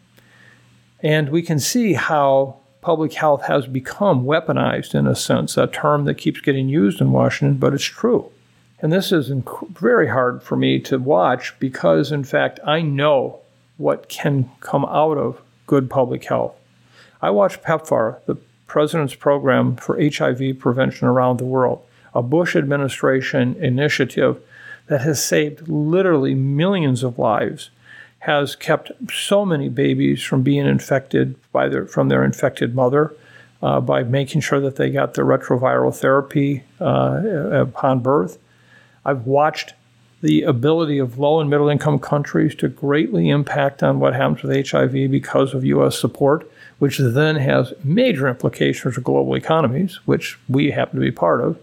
And we can see how public health has become weaponized in a sense, a term that keeps getting used in Washington, but it's true. And this is inc- very hard for me to watch because, in fact, I know what can come out of good public health. I watch PEPFAR, the President's Program for HIV Prevention around the world, a Bush administration initiative that has saved literally millions of lives, has kept so many babies from being infected by their, from their infected mother. Uh, by making sure that they got their retroviral therapy uh, upon birth. I've watched the ability of low and middle income countries to greatly impact on what happens with HIV because of U.S. support, which then has major implications for global economies, which we happen to be part of.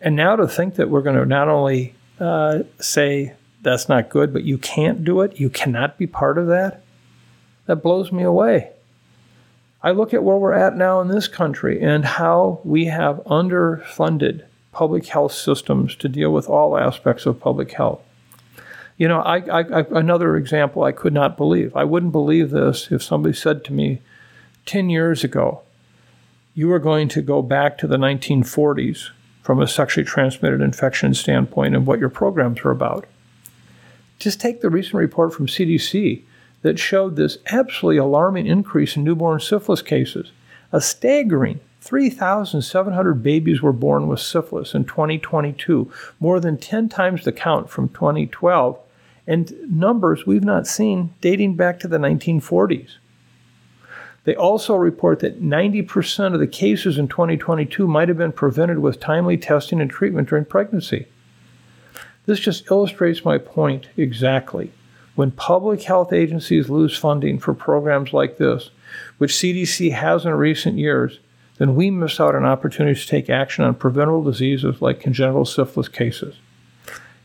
And now to think that we're going to not only uh, say that's not good, but you can't do it, you cannot be part of that, that blows me away. I look at where we're at now in this country and how we have underfunded public health systems to deal with all aspects of public health. You know, I, I, I, another example I could not believe. I wouldn't believe this if somebody said to me 10 years ago, you are going to go back to the 1940s from a sexually transmitted infection standpoint and what your programs are about. Just take the recent report from CDC that showed this absolutely alarming increase in newborn syphilis cases, a staggering 3,700 babies were born with syphilis in 2022, more than 10 times the count from 2012, and numbers we've not seen dating back to the 1940s. They also report that 90% of the cases in 2022 might have been prevented with timely testing and treatment during pregnancy. This just illustrates my point exactly. When public health agencies lose funding for programs like this, which CDC has in recent years, then we miss out on opportunities to take action on preventable diseases like congenital syphilis cases.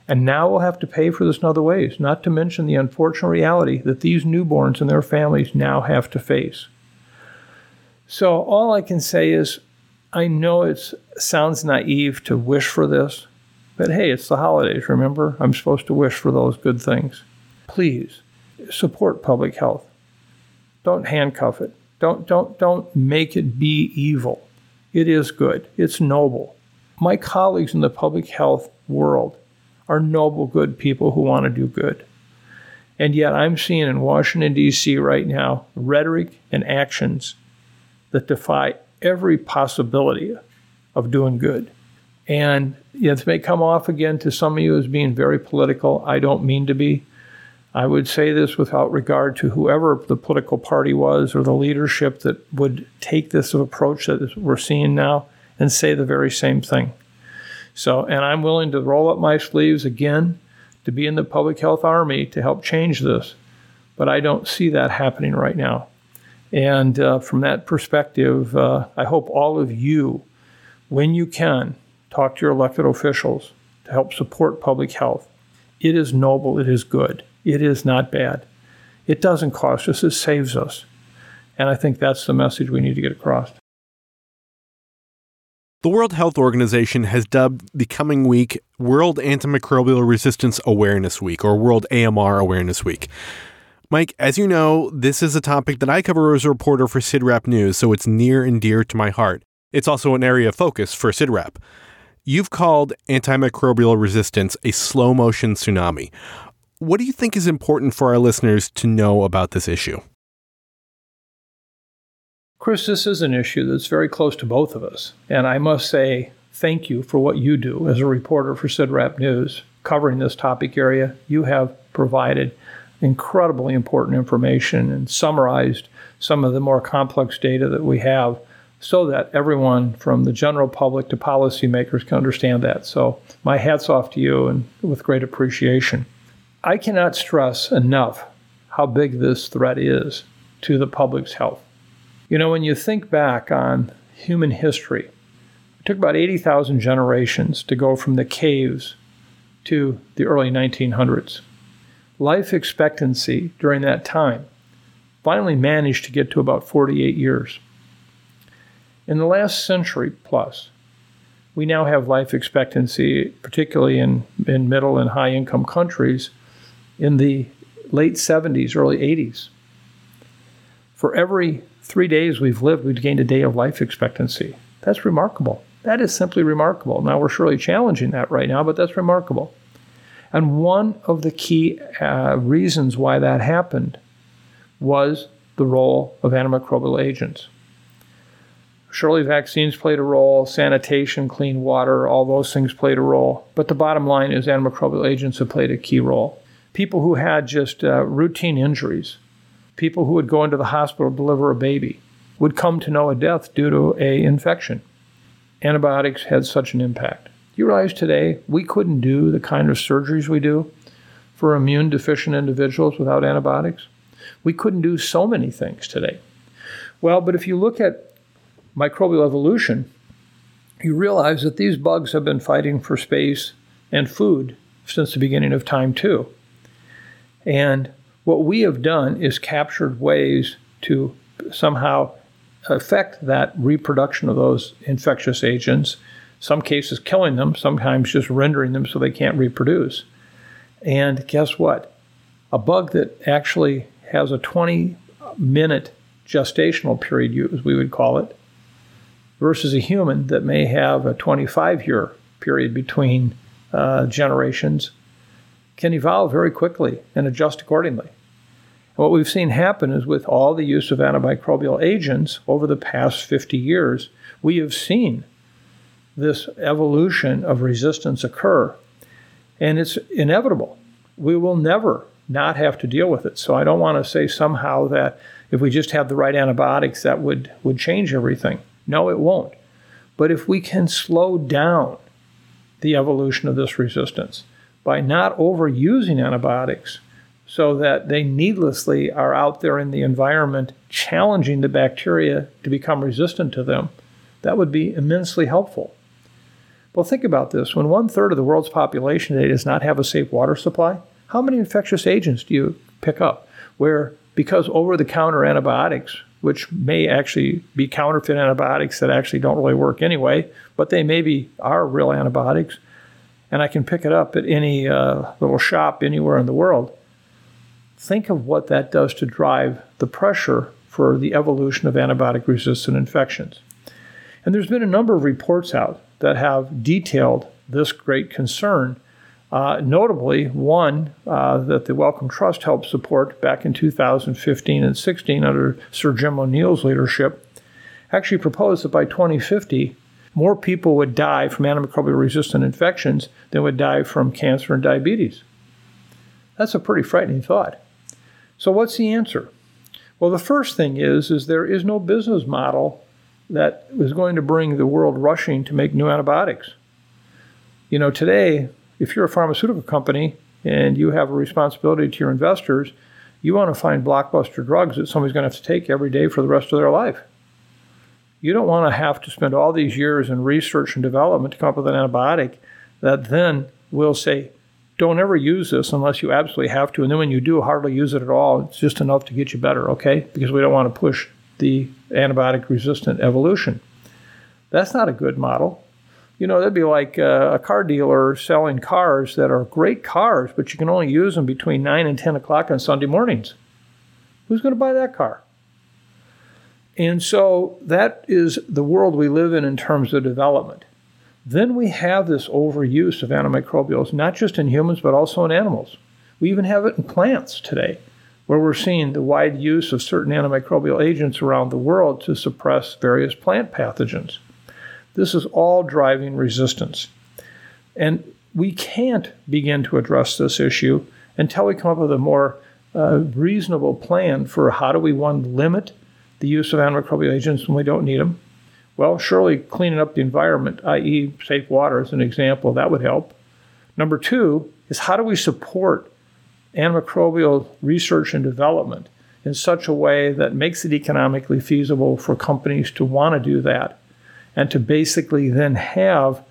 And now we'll have to pay for this in other ways, not to mention the unfortunate reality that these newborns and their families now have to face. So, all I can say is I know it sounds naive to wish for this, but hey, it's the holidays, remember? I'm supposed to wish for those good things. Please support public health. Don't handcuff it. Don't, don't, don't make it be evil. It is good, it's noble. My colleagues in the public health world are noble, good people who want to do good. And yet, I'm seeing in Washington, D.C. right now rhetoric and actions that defy every possibility of doing good. And this may come off again to some of you as being very political. I don't mean to be. I would say this without regard to whoever the political party was or the leadership that would take this approach that we're seeing now and say the very same thing. So, and I'm willing to roll up my sleeves again to be in the public health army to help change this. But I don't see that happening right now. And uh, from that perspective, uh, I hope all of you, when you can, talk to your elected officials to help support public health. It is noble, it is good. It is not bad. It doesn't cost us, it saves us. And I think that's the message we need to get across. The World Health Organization has dubbed the coming week World Antimicrobial Resistance Awareness Week, or World AMR Awareness Week. Mike, as you know, this is a topic that I cover as a reporter for CIDRAP News, so it's near and dear to my heart. It's also an area of focus for CIDRAP. You've called antimicrobial resistance a slow motion tsunami. What do you think is important for our listeners to know about this issue? Chris, this is an issue that's very close to both of us. And I must say thank you for what you do as a reporter for CIDRAP News, covering this topic area. You have provided incredibly important information and summarized some of the more complex data that we have so that everyone from the general public to policymakers can understand that. So, my hat's off to you and with great appreciation. I cannot stress enough how big this threat is to the public's health. You know, when you think back on human history, it took about 80,000 generations to go from the caves to the early 1900s. Life expectancy during that time finally managed to get to about 48 years. In the last century plus, we now have life expectancy, particularly in, in middle and high income countries, in the late 70s, early 80s. For every three days we've lived, we've gained a day of life expectancy. That's remarkable. That is simply remarkable. Now, we're surely challenging that right now, but that's remarkable. And one of the key uh, reasons why that happened was the role of antimicrobial agents. Surely vaccines played a role, sanitation, clean water, all those things played a role. But the bottom line is antimicrobial agents have played a key role. People who had just uh, routine injuries, people who would go into the hospital to deliver a baby, would come to know a death due to a infection. Antibiotics had such an impact. You realize today we couldn't do the kind of surgeries we do for immune deficient individuals without antibiotics? We couldn't do so many things today. Well, but if you look at microbial evolution, you realize that these bugs have been fighting for space and food since the beginning of time, too. And what we have done is captured ways to somehow affect that reproduction of those infectious agents some cases killing them, sometimes just rendering them so they can't reproduce. And guess what? A bug that actually has a 20 minute gestational period, as we would call it, versus a human that may have a 25 year period between uh, generations can evolve very quickly and adjust accordingly. And what we've seen happen is with all the use of antimicrobial agents over the past 50 years, we have seen this evolution of resistance occur. And it's inevitable. We will never not have to deal with it. So I don't want to say somehow that if we just have the right antibiotics, that would, would change everything. No, it won't. But if we can slow down the evolution of this resistance by not overusing antibiotics so that they needlessly are out there in the environment challenging the bacteria to become resistant to them, that would be immensely helpful. Well, think about this. When one third of the world's population today does not have a safe water supply, how many infectious agents do you pick up? Where, because over the counter antibiotics, which may actually be counterfeit antibiotics that actually don't really work anyway, but they maybe are real antibiotics, and I can pick it up at any uh, little shop anywhere in the world. Think of what that does to drive the pressure for the evolution of antibiotic resistant infections. And there's been a number of reports out that have detailed this great concern. Uh, notably, one uh, that the Wellcome Trust helped support back in 2015 and 16 under Sir Jim O'Neill's leadership actually proposed that by 2050, more people would die from antimicrobial resistant infections than would die from cancer and diabetes. That's a pretty frightening thought. So, what's the answer? Well, the first thing is, is there is no business model that was going to bring the world rushing to make new antibiotics. You know, today, if you're a pharmaceutical company and you have a responsibility to your investors, you want to find blockbuster drugs that somebody's going to have to take every day for the rest of their life. You don't want to have to spend all these years in research and development to come up with an antibiotic that then will say, don't ever use this unless you absolutely have to. And then when you do, hardly use it at all. It's just enough to get you better, okay? Because we don't want to push the antibiotic resistant evolution. That's not a good model. You know, that'd be like uh, a car dealer selling cars that are great cars, but you can only use them between 9 and 10 o'clock on Sunday mornings. Who's going to buy that car? And so that is the world we live in in terms of development. Then we have this overuse of antimicrobials, not just in humans, but also in animals. We even have it in plants today where we're seeing the wide use of certain antimicrobial agents around the world to suppress various plant pathogens. This is all driving resistance. And we can't begin to address this issue until we come up with a more uh, reasonable plan for how do we, one, limit the use of antimicrobial agents when we don't need them. Well, surely cleaning up the environment, i.e., safe water, is an example that would help. Number two is how do we support antimicrobial research and development in such a way that makes it economically feasible for companies to want to do that and to basically then have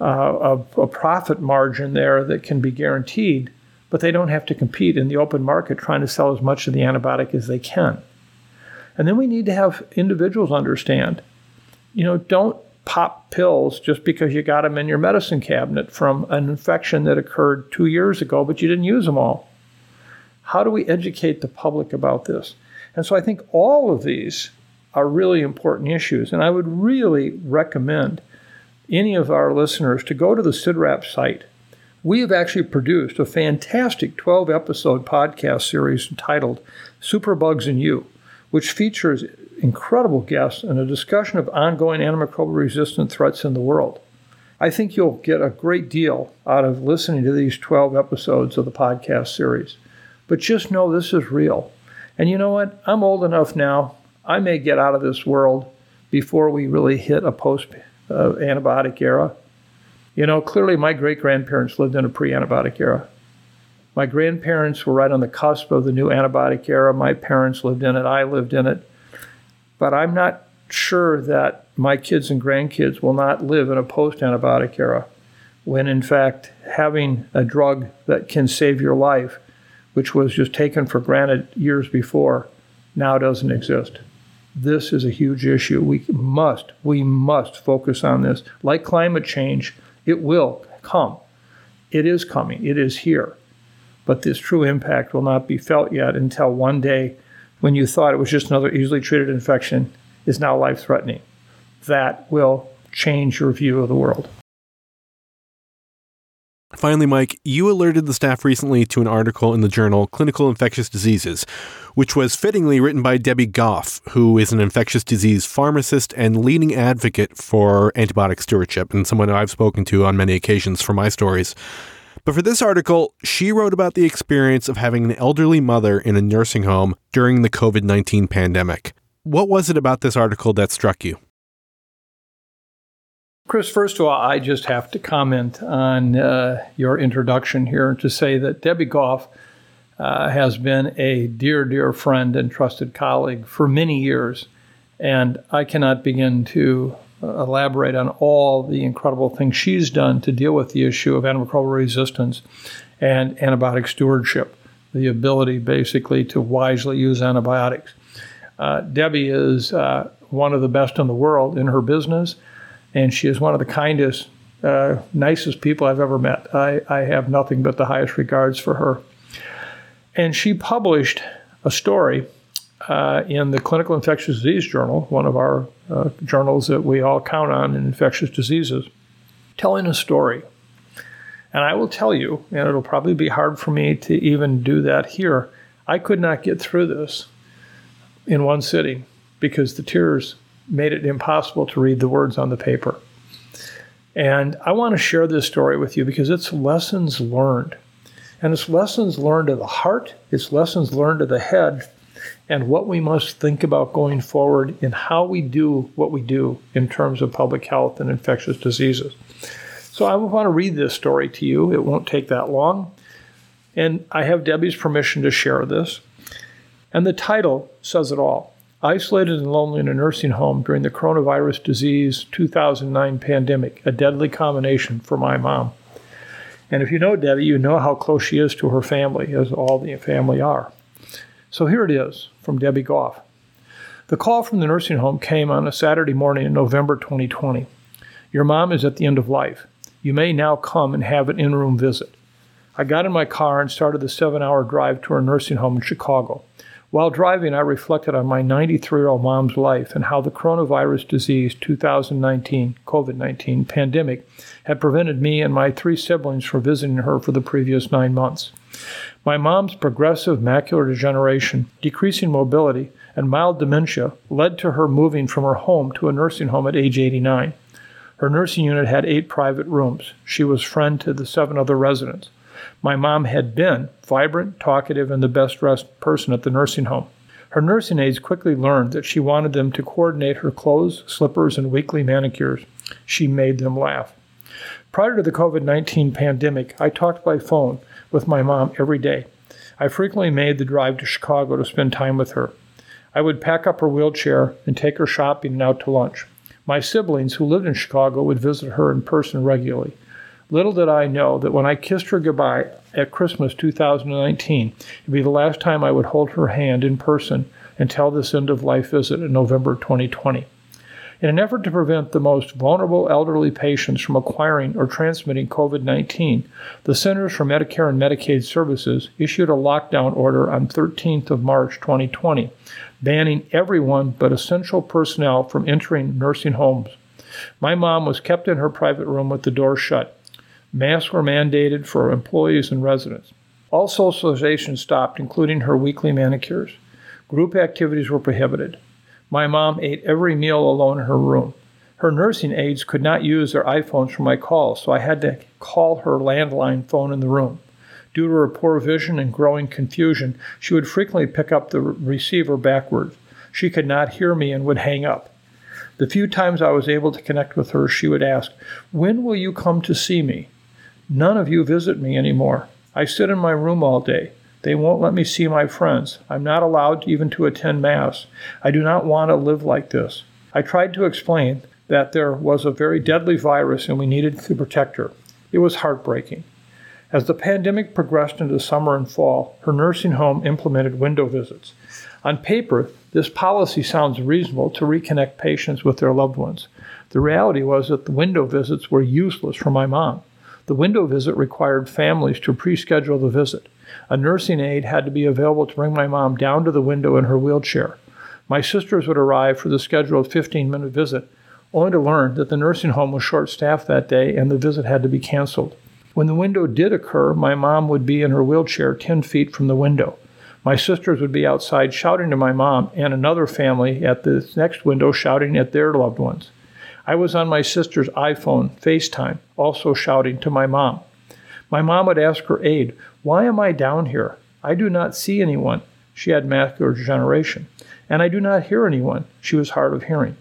uh, a, a profit margin there that can be guaranteed, but they don't have to compete in the open market trying to sell as much of the antibiotic as they can. And then we need to have individuals understand, you know, don't pop pills just because you got them in your medicine cabinet from an infection that occurred two years ago, but you didn't use them all. How do we educate the public about this? And so I think all of these are really important issues. And I would really recommend any of our listeners to go to the CIDRAP site. We have actually produced a fantastic 12 episode podcast series entitled Superbugs and You, which features incredible guests and a discussion of ongoing antimicrobial resistant threats in the world. I think you'll get a great deal out of listening to these 12 episodes of the podcast series. But just know this is real. And you know what? I'm old enough now. I may get out of this world before we really hit a post uh, antibiotic era. You know, clearly my great grandparents lived in a pre antibiotic era. My grandparents were right on the cusp of the new antibiotic era. My parents lived in it. I lived in it. But I'm not sure that my kids and grandkids will not live in a post antibiotic era when, in fact, having a drug that can save your life, which was just taken for granted years before, now doesn't exist. This is a huge issue. We must, we must focus on this. Like climate change, it will come. It is coming. It is here. But this true impact will not be felt yet until one day when you thought it was just another easily treated infection is now life threatening. That will change your view of the world. Finally, Mike, you alerted the staff recently to an article in the journal Clinical Infectious Diseases, which was fittingly written by Debbie Goff, who is an infectious disease pharmacist and leading advocate for antibiotic stewardship, and someone I've spoken to on many occasions for my stories. But for this article, she wrote about the experience of having an elderly mother in a nursing home during the COVID 19 pandemic. What was it about this article that struck you? Chris, first of all, I just have to comment on uh, your introduction here to say that Debbie Goff uh, has been a dear, dear friend and trusted colleague for many years. And I cannot begin to uh, elaborate on all the incredible things she's done to deal with the issue of antimicrobial resistance and antibiotic stewardship, the ability basically to wisely use antibiotics. Uh, Debbie is uh, one of the best in the world in her business and she is one of the kindest, uh, nicest people I've ever met. I, I have nothing but the highest regards for her. And she published a story uh, in the Clinical Infectious Disease Journal, one of our uh, journals that we all count on in infectious diseases, telling a story. And I will tell you, and it'll probably be hard for me to even do that here, I could not get through this in one sitting because the tears made it impossible to read the words on the paper. And I want to share this story with you because it's lessons learned. And it's lessons learned to the heart, it's lessons learned to the head, and what we must think about going forward in how we do what we do in terms of public health and infectious diseases. So I want to read this story to you. It won't take that long. And I have Debbie's permission to share this. And the title says it all Isolated and lonely in a nursing home during the coronavirus disease 2009 pandemic, a deadly combination for my mom. And if you know Debbie, you know how close she is to her family, as all the family are. So here it is from Debbie Goff. The call from the nursing home came on a Saturday morning in November 2020. Your mom is at the end of life. You may now come and have an in room visit. I got in my car and started the seven hour drive to her nursing home in Chicago. While driving, I reflected on my 93 year old mom's life and how the coronavirus disease 2019 COVID 19 pandemic had prevented me and my three siblings from visiting her for the previous nine months. My mom's progressive macular degeneration, decreasing mobility, and mild dementia led to her moving from her home to a nursing home at age 89. Her nursing unit had eight private rooms. She was friend to the seven other residents. My mom had been vibrant, talkative, and the best dressed person at the nursing home. Her nursing aides quickly learned that she wanted them to coordinate her clothes, slippers, and weekly manicures. She made them laugh. Prior to the COVID 19 pandemic, I talked by phone with my mom every day. I frequently made the drive to Chicago to spend time with her. I would pack up her wheelchair and take her shopping and out to lunch. My siblings, who lived in Chicago, would visit her in person regularly. Little did I know that when I kissed her goodbye at Christmas 2019, it'd be the last time I would hold her hand in person until this end of life visit in November 2020. In an effort to prevent the most vulnerable elderly patients from acquiring or transmitting COVID 19, the Centers for Medicare and Medicaid Services issued a lockdown order on 13th of March 2020, banning everyone but essential personnel from entering nursing homes. My mom was kept in her private room with the door shut. Masks were mandated for employees and residents. All socialization stopped, including her weekly manicures. Group activities were prohibited. My mom ate every meal alone in her room. Her nursing aides could not use their iPhones for my calls, so I had to call her landline phone in the room. Due to her poor vision and growing confusion, she would frequently pick up the receiver backwards. She could not hear me and would hang up. The few times I was able to connect with her, she would ask, When will you come to see me? None of you visit me anymore. I sit in my room all day. They won't let me see my friends. I'm not allowed even to attend Mass. I do not want to live like this. I tried to explain that there was a very deadly virus and we needed to protect her. It was heartbreaking. As the pandemic progressed into summer and fall, her nursing home implemented window visits. On paper, this policy sounds reasonable to reconnect patients with their loved ones. The reality was that the window visits were useless for my mom. The window visit required families to pre schedule the visit. A nursing aide had to be available to bring my mom down to the window in her wheelchair. My sisters would arrive for the scheduled 15 minute visit, only to learn that the nursing home was short staffed that day and the visit had to be canceled. When the window did occur, my mom would be in her wheelchair 10 feet from the window. My sisters would be outside shouting to my mom and another family at the next window shouting at their loved ones. I was on my sister's iPhone, FaceTime, also shouting to my mom. My mom would ask her aide, Why am I down here? I do not see anyone. She had macular degeneration. And I do not hear anyone. She was hard of hearing.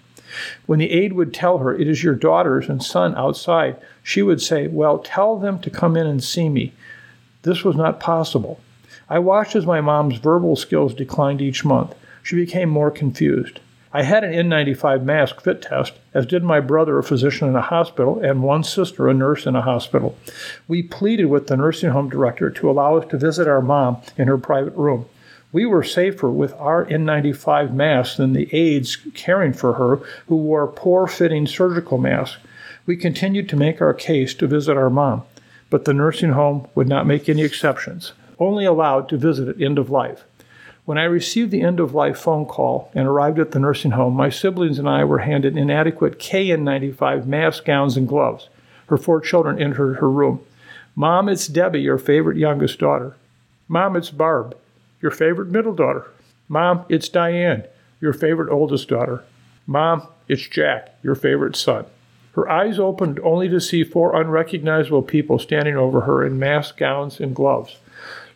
When the aide would tell her, It is your daughters and son outside, she would say, Well, tell them to come in and see me. This was not possible. I watched as my mom's verbal skills declined each month. She became more confused. I had an N95 mask fit test, as did my brother, a physician in a hospital, and one sister, a nurse in a hospital. We pleaded with the nursing home director to allow us to visit our mom in her private room. We were safer with our N95 masks than the aides caring for her who wore poor fitting surgical masks. We continued to make our case to visit our mom, but the nursing home would not make any exceptions, only allowed to visit at end of life. When I received the end of life phone call and arrived at the nursing home, my siblings and I were handed inadequate KN95 mask, gowns, and gloves. Her four children entered her room. Mom, it's Debbie, your favorite youngest daughter. Mom, it's Barb, your favorite middle daughter. Mom, it's Diane, your favorite oldest daughter. Mom, it's Jack, your favorite son. Her eyes opened only to see four unrecognizable people standing over her in mask, gowns, and gloves.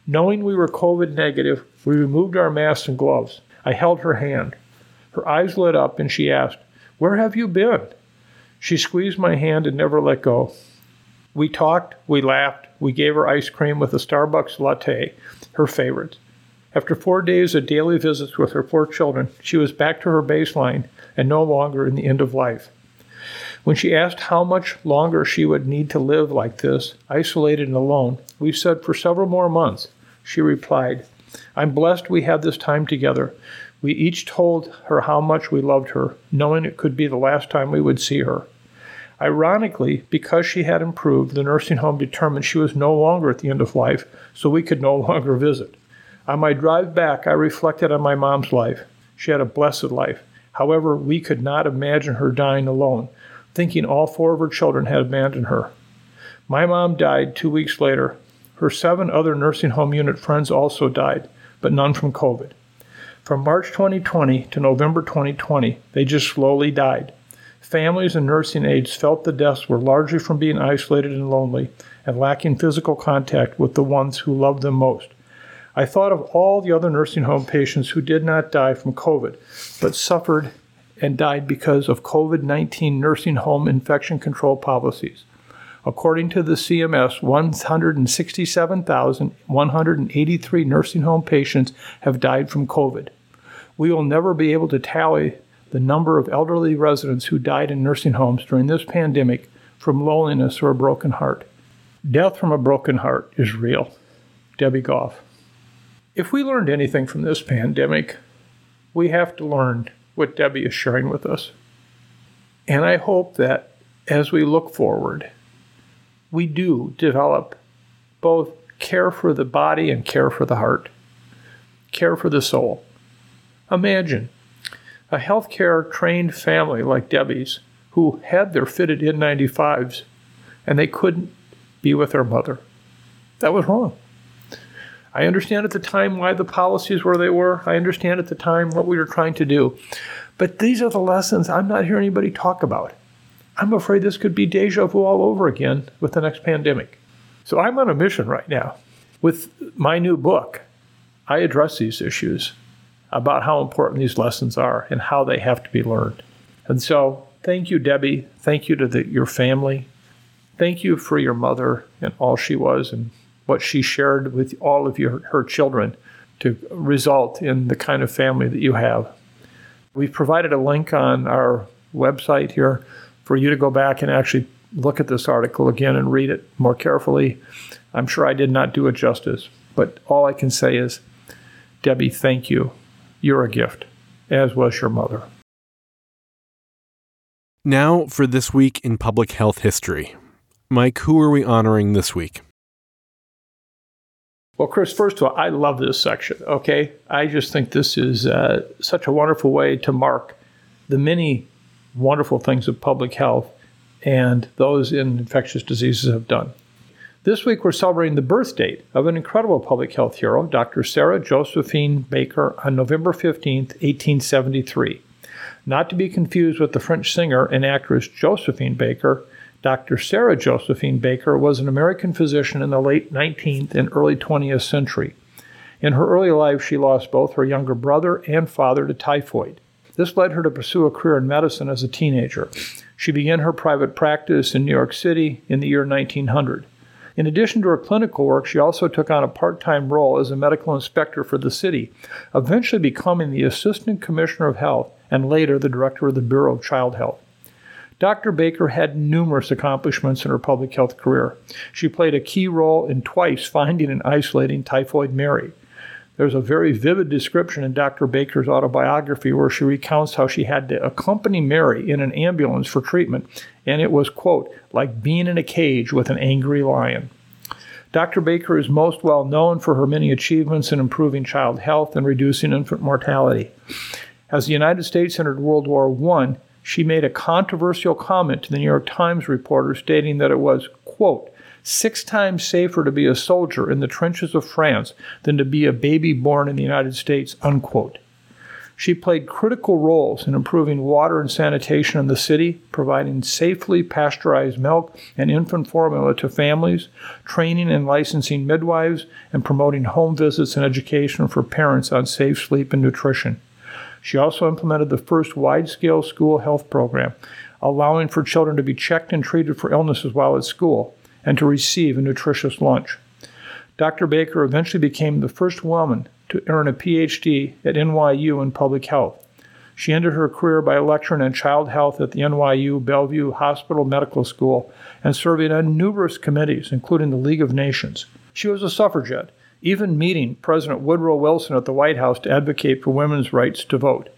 Knowing we were COVID negative, we removed our masks and gloves. I held her hand. Her eyes lit up and she asked, Where have you been? She squeezed my hand and never let go. We talked, we laughed, we gave her ice cream with a Starbucks latte, her favorite. After four days of daily visits with her four children, she was back to her baseline and no longer in the end of life. When she asked how much longer she would need to live like this, isolated and alone, we said for several more months. She replied, I'm blessed we had this time together. We each told her how much we loved her, knowing it could be the last time we would see her. Ironically, because she had improved, the nursing home determined she was no longer at the end of life, so we could no [LAUGHS] longer visit. On my drive back, I reflected on my mom's life. She had a blessed life. However, we could not imagine her dying alone, thinking all four of her children had abandoned her. My mom died two weeks later. Her seven other nursing home unit friends also died, but none from COVID. From March 2020 to November 2020, they just slowly died. Families and nursing aides felt the deaths were largely from being isolated and lonely and lacking physical contact with the ones who loved them most. I thought of all the other nursing home patients who did not die from COVID, but suffered and died because of COVID 19 nursing home infection control policies. According to the CMS, 167,183 nursing home patients have died from COVID. We will never be able to tally the number of elderly residents who died in nursing homes during this pandemic from loneliness or a broken heart. Death from a broken heart is real. Debbie Goff. If we learned anything from this pandemic, we have to learn what Debbie is sharing with us. And I hope that as we look forward, we do develop both care for the body and care for the heart, care for the soul. Imagine a healthcare trained family like Debbie's who had their fitted N95s and they couldn't be with their mother. That was wrong. I understand at the time why the policies were they were. I understand at the time what we were trying to do. But these are the lessons I'm not hearing anybody talk about. I'm afraid this could be deja vu all over again with the next pandemic. So I'm on a mission right now. With my new book, I address these issues about how important these lessons are and how they have to be learned. And so, thank you, Debbie. Thank you to the, your family. Thank you for your mother and all she was and what she shared with all of your, her children to result in the kind of family that you have. We've provided a link on our website here for you to go back and actually look at this article again and read it more carefully. I'm sure I did not do it justice, but all I can say is, Debbie, thank you. You're a gift, as was your mother. Now for this week in public health history. Mike, who are we honoring this week? Well, Chris, first of all, I love this section, okay? I just think this is uh, such a wonderful way to mark the many wonderful things that public health and those in infectious diseases have done. This week, we're celebrating the birth date of an incredible public health hero, Dr. Sara Josephine Baker, on November 15, 1873. Not to be confused with the French singer and actress Josephine Baker, Dr. Sara Josephine Baker was an American physician in the late 19th and early 20th century. In her early life, she lost both her younger brother and father to typhoid. This led her to pursue a career in medicine as a teenager. She began her private practice in New York City in the year 1900. In addition to her clinical work, she also took on a part time role as a medical inspector for the city, eventually becoming the Assistant Commissioner of Health and later the Director of the Bureau of Child Health. Dr. Baker had numerous accomplishments in her public health career. She played a key role in twice finding and isolating typhoid Mary. There's a very vivid description in Dr. Baker's autobiography where she recounts how she had to accompany Mary in an ambulance for treatment, and it was, quote, like being in a cage with an angry lion. Dr. Baker is most well known for her many achievements in improving child health and reducing infant mortality. As the United States entered World War I, she made a controversial comment to the New York Times reporter stating that it was, quote, six times safer to be a soldier in the trenches of France than to be a baby born in the United States, unquote. She played critical roles in improving water and sanitation in the city, providing safely pasteurized milk and infant formula to families, training and licensing midwives, and promoting home visits and education for parents on safe sleep and nutrition. She also implemented the first wide scale school health program, allowing for children to be checked and treated for illnesses while at school and to receive a nutritious lunch. Dr. Baker eventually became the first woman to earn a PhD at NYU in public health. She ended her career by lecturing on child health at the NYU Bellevue Hospital Medical School and serving on numerous committees, including the League of Nations. She was a suffragette, even meeting President Woodrow Wilson at the White House to advocate for women's rights to vote.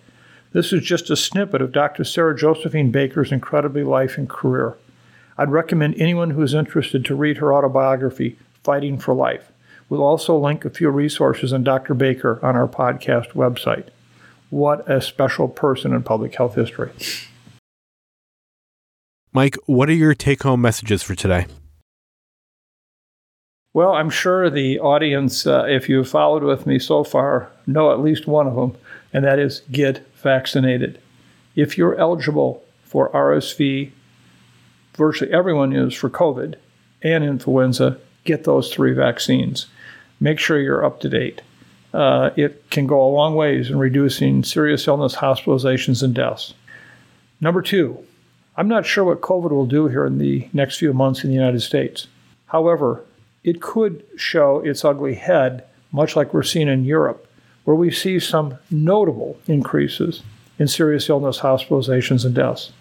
This is just a snippet of Dr. Sara Josephine Baker's incredibly life and career. I'd recommend anyone who is interested to read her autobiography, Fighting for Life. We'll also link a few resources on Dr. Baker on our podcast website. What a special person in public health history. Mike, what are your take home messages for today? Well, I'm sure the audience, uh, if you've followed with me so far, know at least one of them, and that is get vaccinated. If you're eligible for RSV. Virtually everyone is for COVID and influenza. Get those three vaccines. Make sure you're up to date. Uh, it can go a long ways in reducing serious illness, hospitalizations, and deaths. Number two, I'm not sure what COVID will do here in the next few months in the United States. However, it could show its ugly head, much like we're seeing in Europe, where we see some notable increases in serious illness, hospitalizations, and deaths.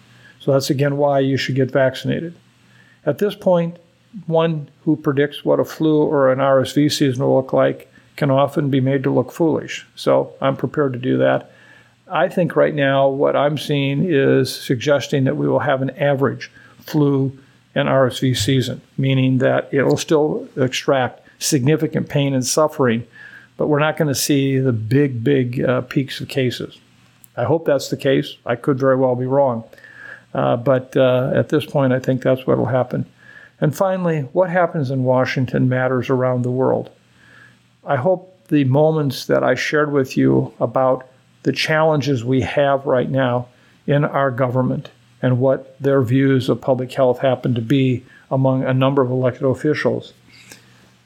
So that's again why you should get vaccinated. At this point, one who predicts what a flu or an RSV season will look like can often be made to look foolish. So I'm prepared to do that. I think right now what I'm seeing is suggesting that we will have an average flu and RSV season, meaning that it will still extract significant pain and suffering, but we're not going to see the big, big uh, peaks of cases. I hope that's the case. I could very well be wrong. Uh, but uh, at this point, I think that's what will happen. And finally, what happens in Washington matters around the world. I hope the moments that I shared with you about the challenges we have right now in our government and what their views of public health happen to be among a number of elected officials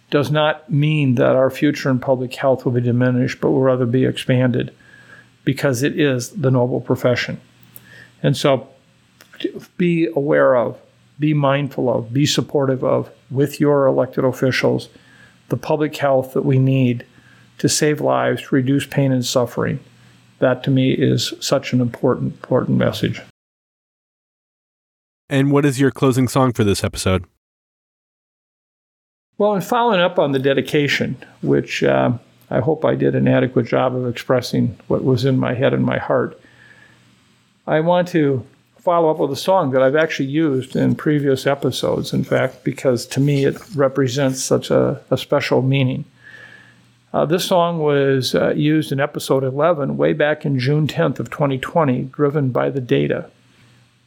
does not mean that our future in public health will be diminished, but will rather be expanded because it is the noble profession. And so be aware of, be mindful of, be supportive of with your elected officials the public health that we need to save lives, to reduce pain and suffering. That to me is such an important, important message. And what is your closing song for this episode? Well, in following up on the dedication, which uh, I hope I did an adequate job of expressing what was in my head and my heart, I want to follow up with a song that I've actually used in previous episodes, in fact, because to me it represents such a, a special meaning. Uh, this song was uh, used in episode 11 way back in June 10th of 2020, driven by the data.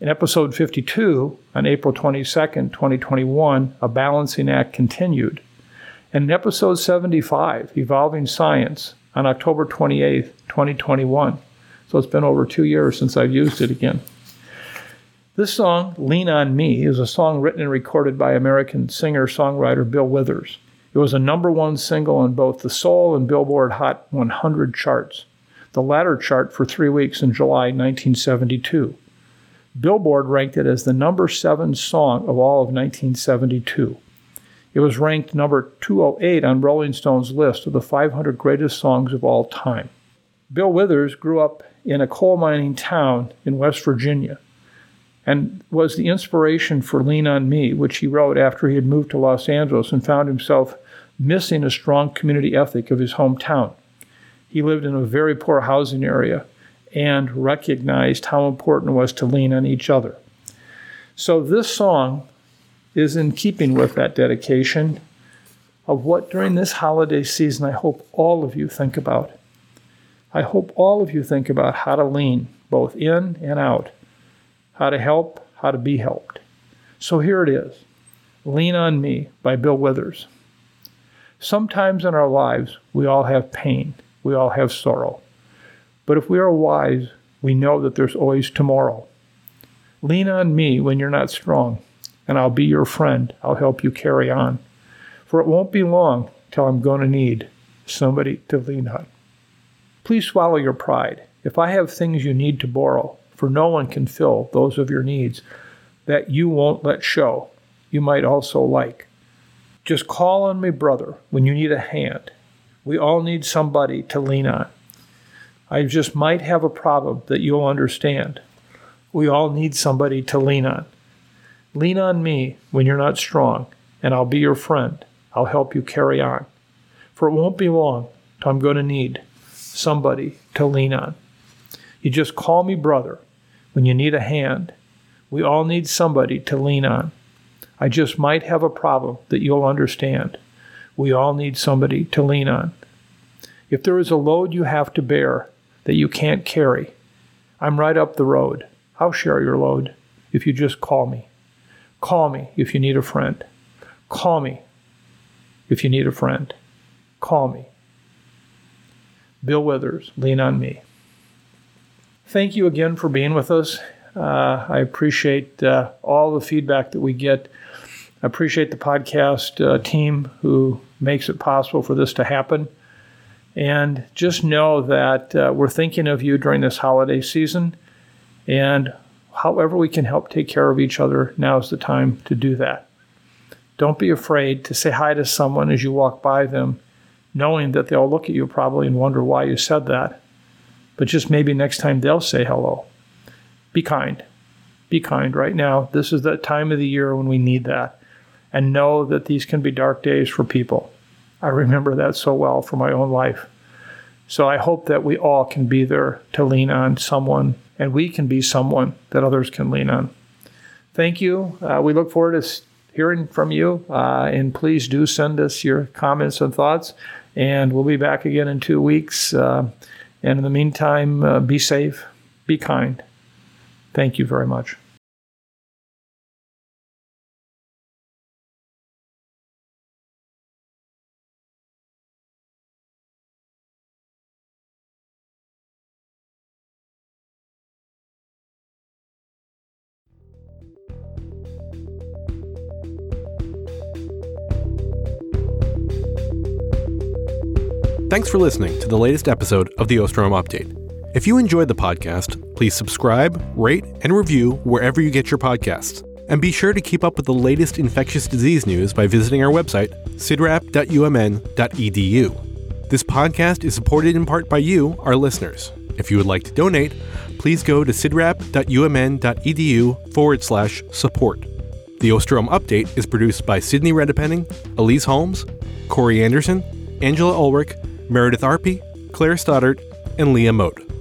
In episode 52, on April 22nd, 2021, a balancing act continued. And in episode 75, Evolving Science, on October 28th, 2021. So it's been over two years since I've used it again. This song, Lean on Me, is a song written and recorded by American singer songwriter Bill Withers. It was a number one single on both the Soul and Billboard Hot 100 charts, the latter chart for three weeks in July 1972. Billboard ranked it as the number seven song of all of 1972. It was ranked number 208 on Rolling Stone's list of the 500 greatest songs of all time. Bill Withers grew up in a coal mining town in West Virginia and was the inspiration for Lean on Me, which he wrote after he had moved to Los Angeles and found himself missing a strong community ethic of his hometown. He lived in a very poor housing area and recognized how important it was to lean on each other. So, this song is in keeping with that dedication of what during this holiday season I hope all of you think about. I hope all of you think about how to lean both in and out how to help, how to be helped. So here it is Lean on Me by Bill Withers. Sometimes in our lives, we all have pain, we all have sorrow. But if we are wise, we know that there's always tomorrow. Lean on me when you're not strong, and I'll be your friend. I'll help you carry on. For it won't be long till I'm going to need somebody to lean on. Please swallow your pride. If I have things you need to borrow, for no one can fill those of your needs that you won't let show, you might also like. Just call on me, brother, when you need a hand. We all need somebody to lean on. I just might have a problem that you'll understand. We all need somebody to lean on. Lean on me when you're not strong, and I'll be your friend. I'll help you carry on. For it won't be long till I'm going to need somebody to lean on. You just call me brother when you need a hand. We all need somebody to lean on. I just might have a problem that you'll understand. We all need somebody to lean on. If there is a load you have to bear that you can't carry, I'm right up the road. I'll share your load if you just call me. Call me if you need a friend. Call me if you need a friend. Call me. Bill Withers, lean on me. Thank you again for being with us. Uh, I appreciate uh, all the feedback that we get. I appreciate the podcast uh, team who makes it possible for this to happen. And just know that uh, we're thinking of you during this holiday season. And however we can help take care of each other, now is the time to do that. Don't be afraid to say hi to someone as you walk by them, knowing that they'll look at you probably and wonder why you said that. But just maybe next time they'll say hello. Be kind. Be kind right now. This is the time of the year when we need that. And know that these can be dark days for people. I remember that so well for my own life. So I hope that we all can be there to lean on someone and we can be someone that others can lean on. Thank you. Uh, we look forward to hearing from you. Uh, and please do send us your comments and thoughts. And we'll be back again in two weeks. Uh, and in the meantime, uh, be safe, be kind. Thank you very much. Thanks for listening to the latest episode of the Osterholm Update. If you enjoyed the podcast, please subscribe, rate, and review wherever you get your podcasts. And be sure to keep up with the latest infectious disease news by visiting our website, cidrap.umn.edu. This podcast is supported in part by you, our listeners. If you would like to donate, please go to cidrap.umn.edu forward slash support. The Osterholm Update is produced by Sydney Redepenning, Elise Holmes, Corey Anderson, Angela Ulrich, Meredith Arpey, Claire Stoddart, and Leah Moat.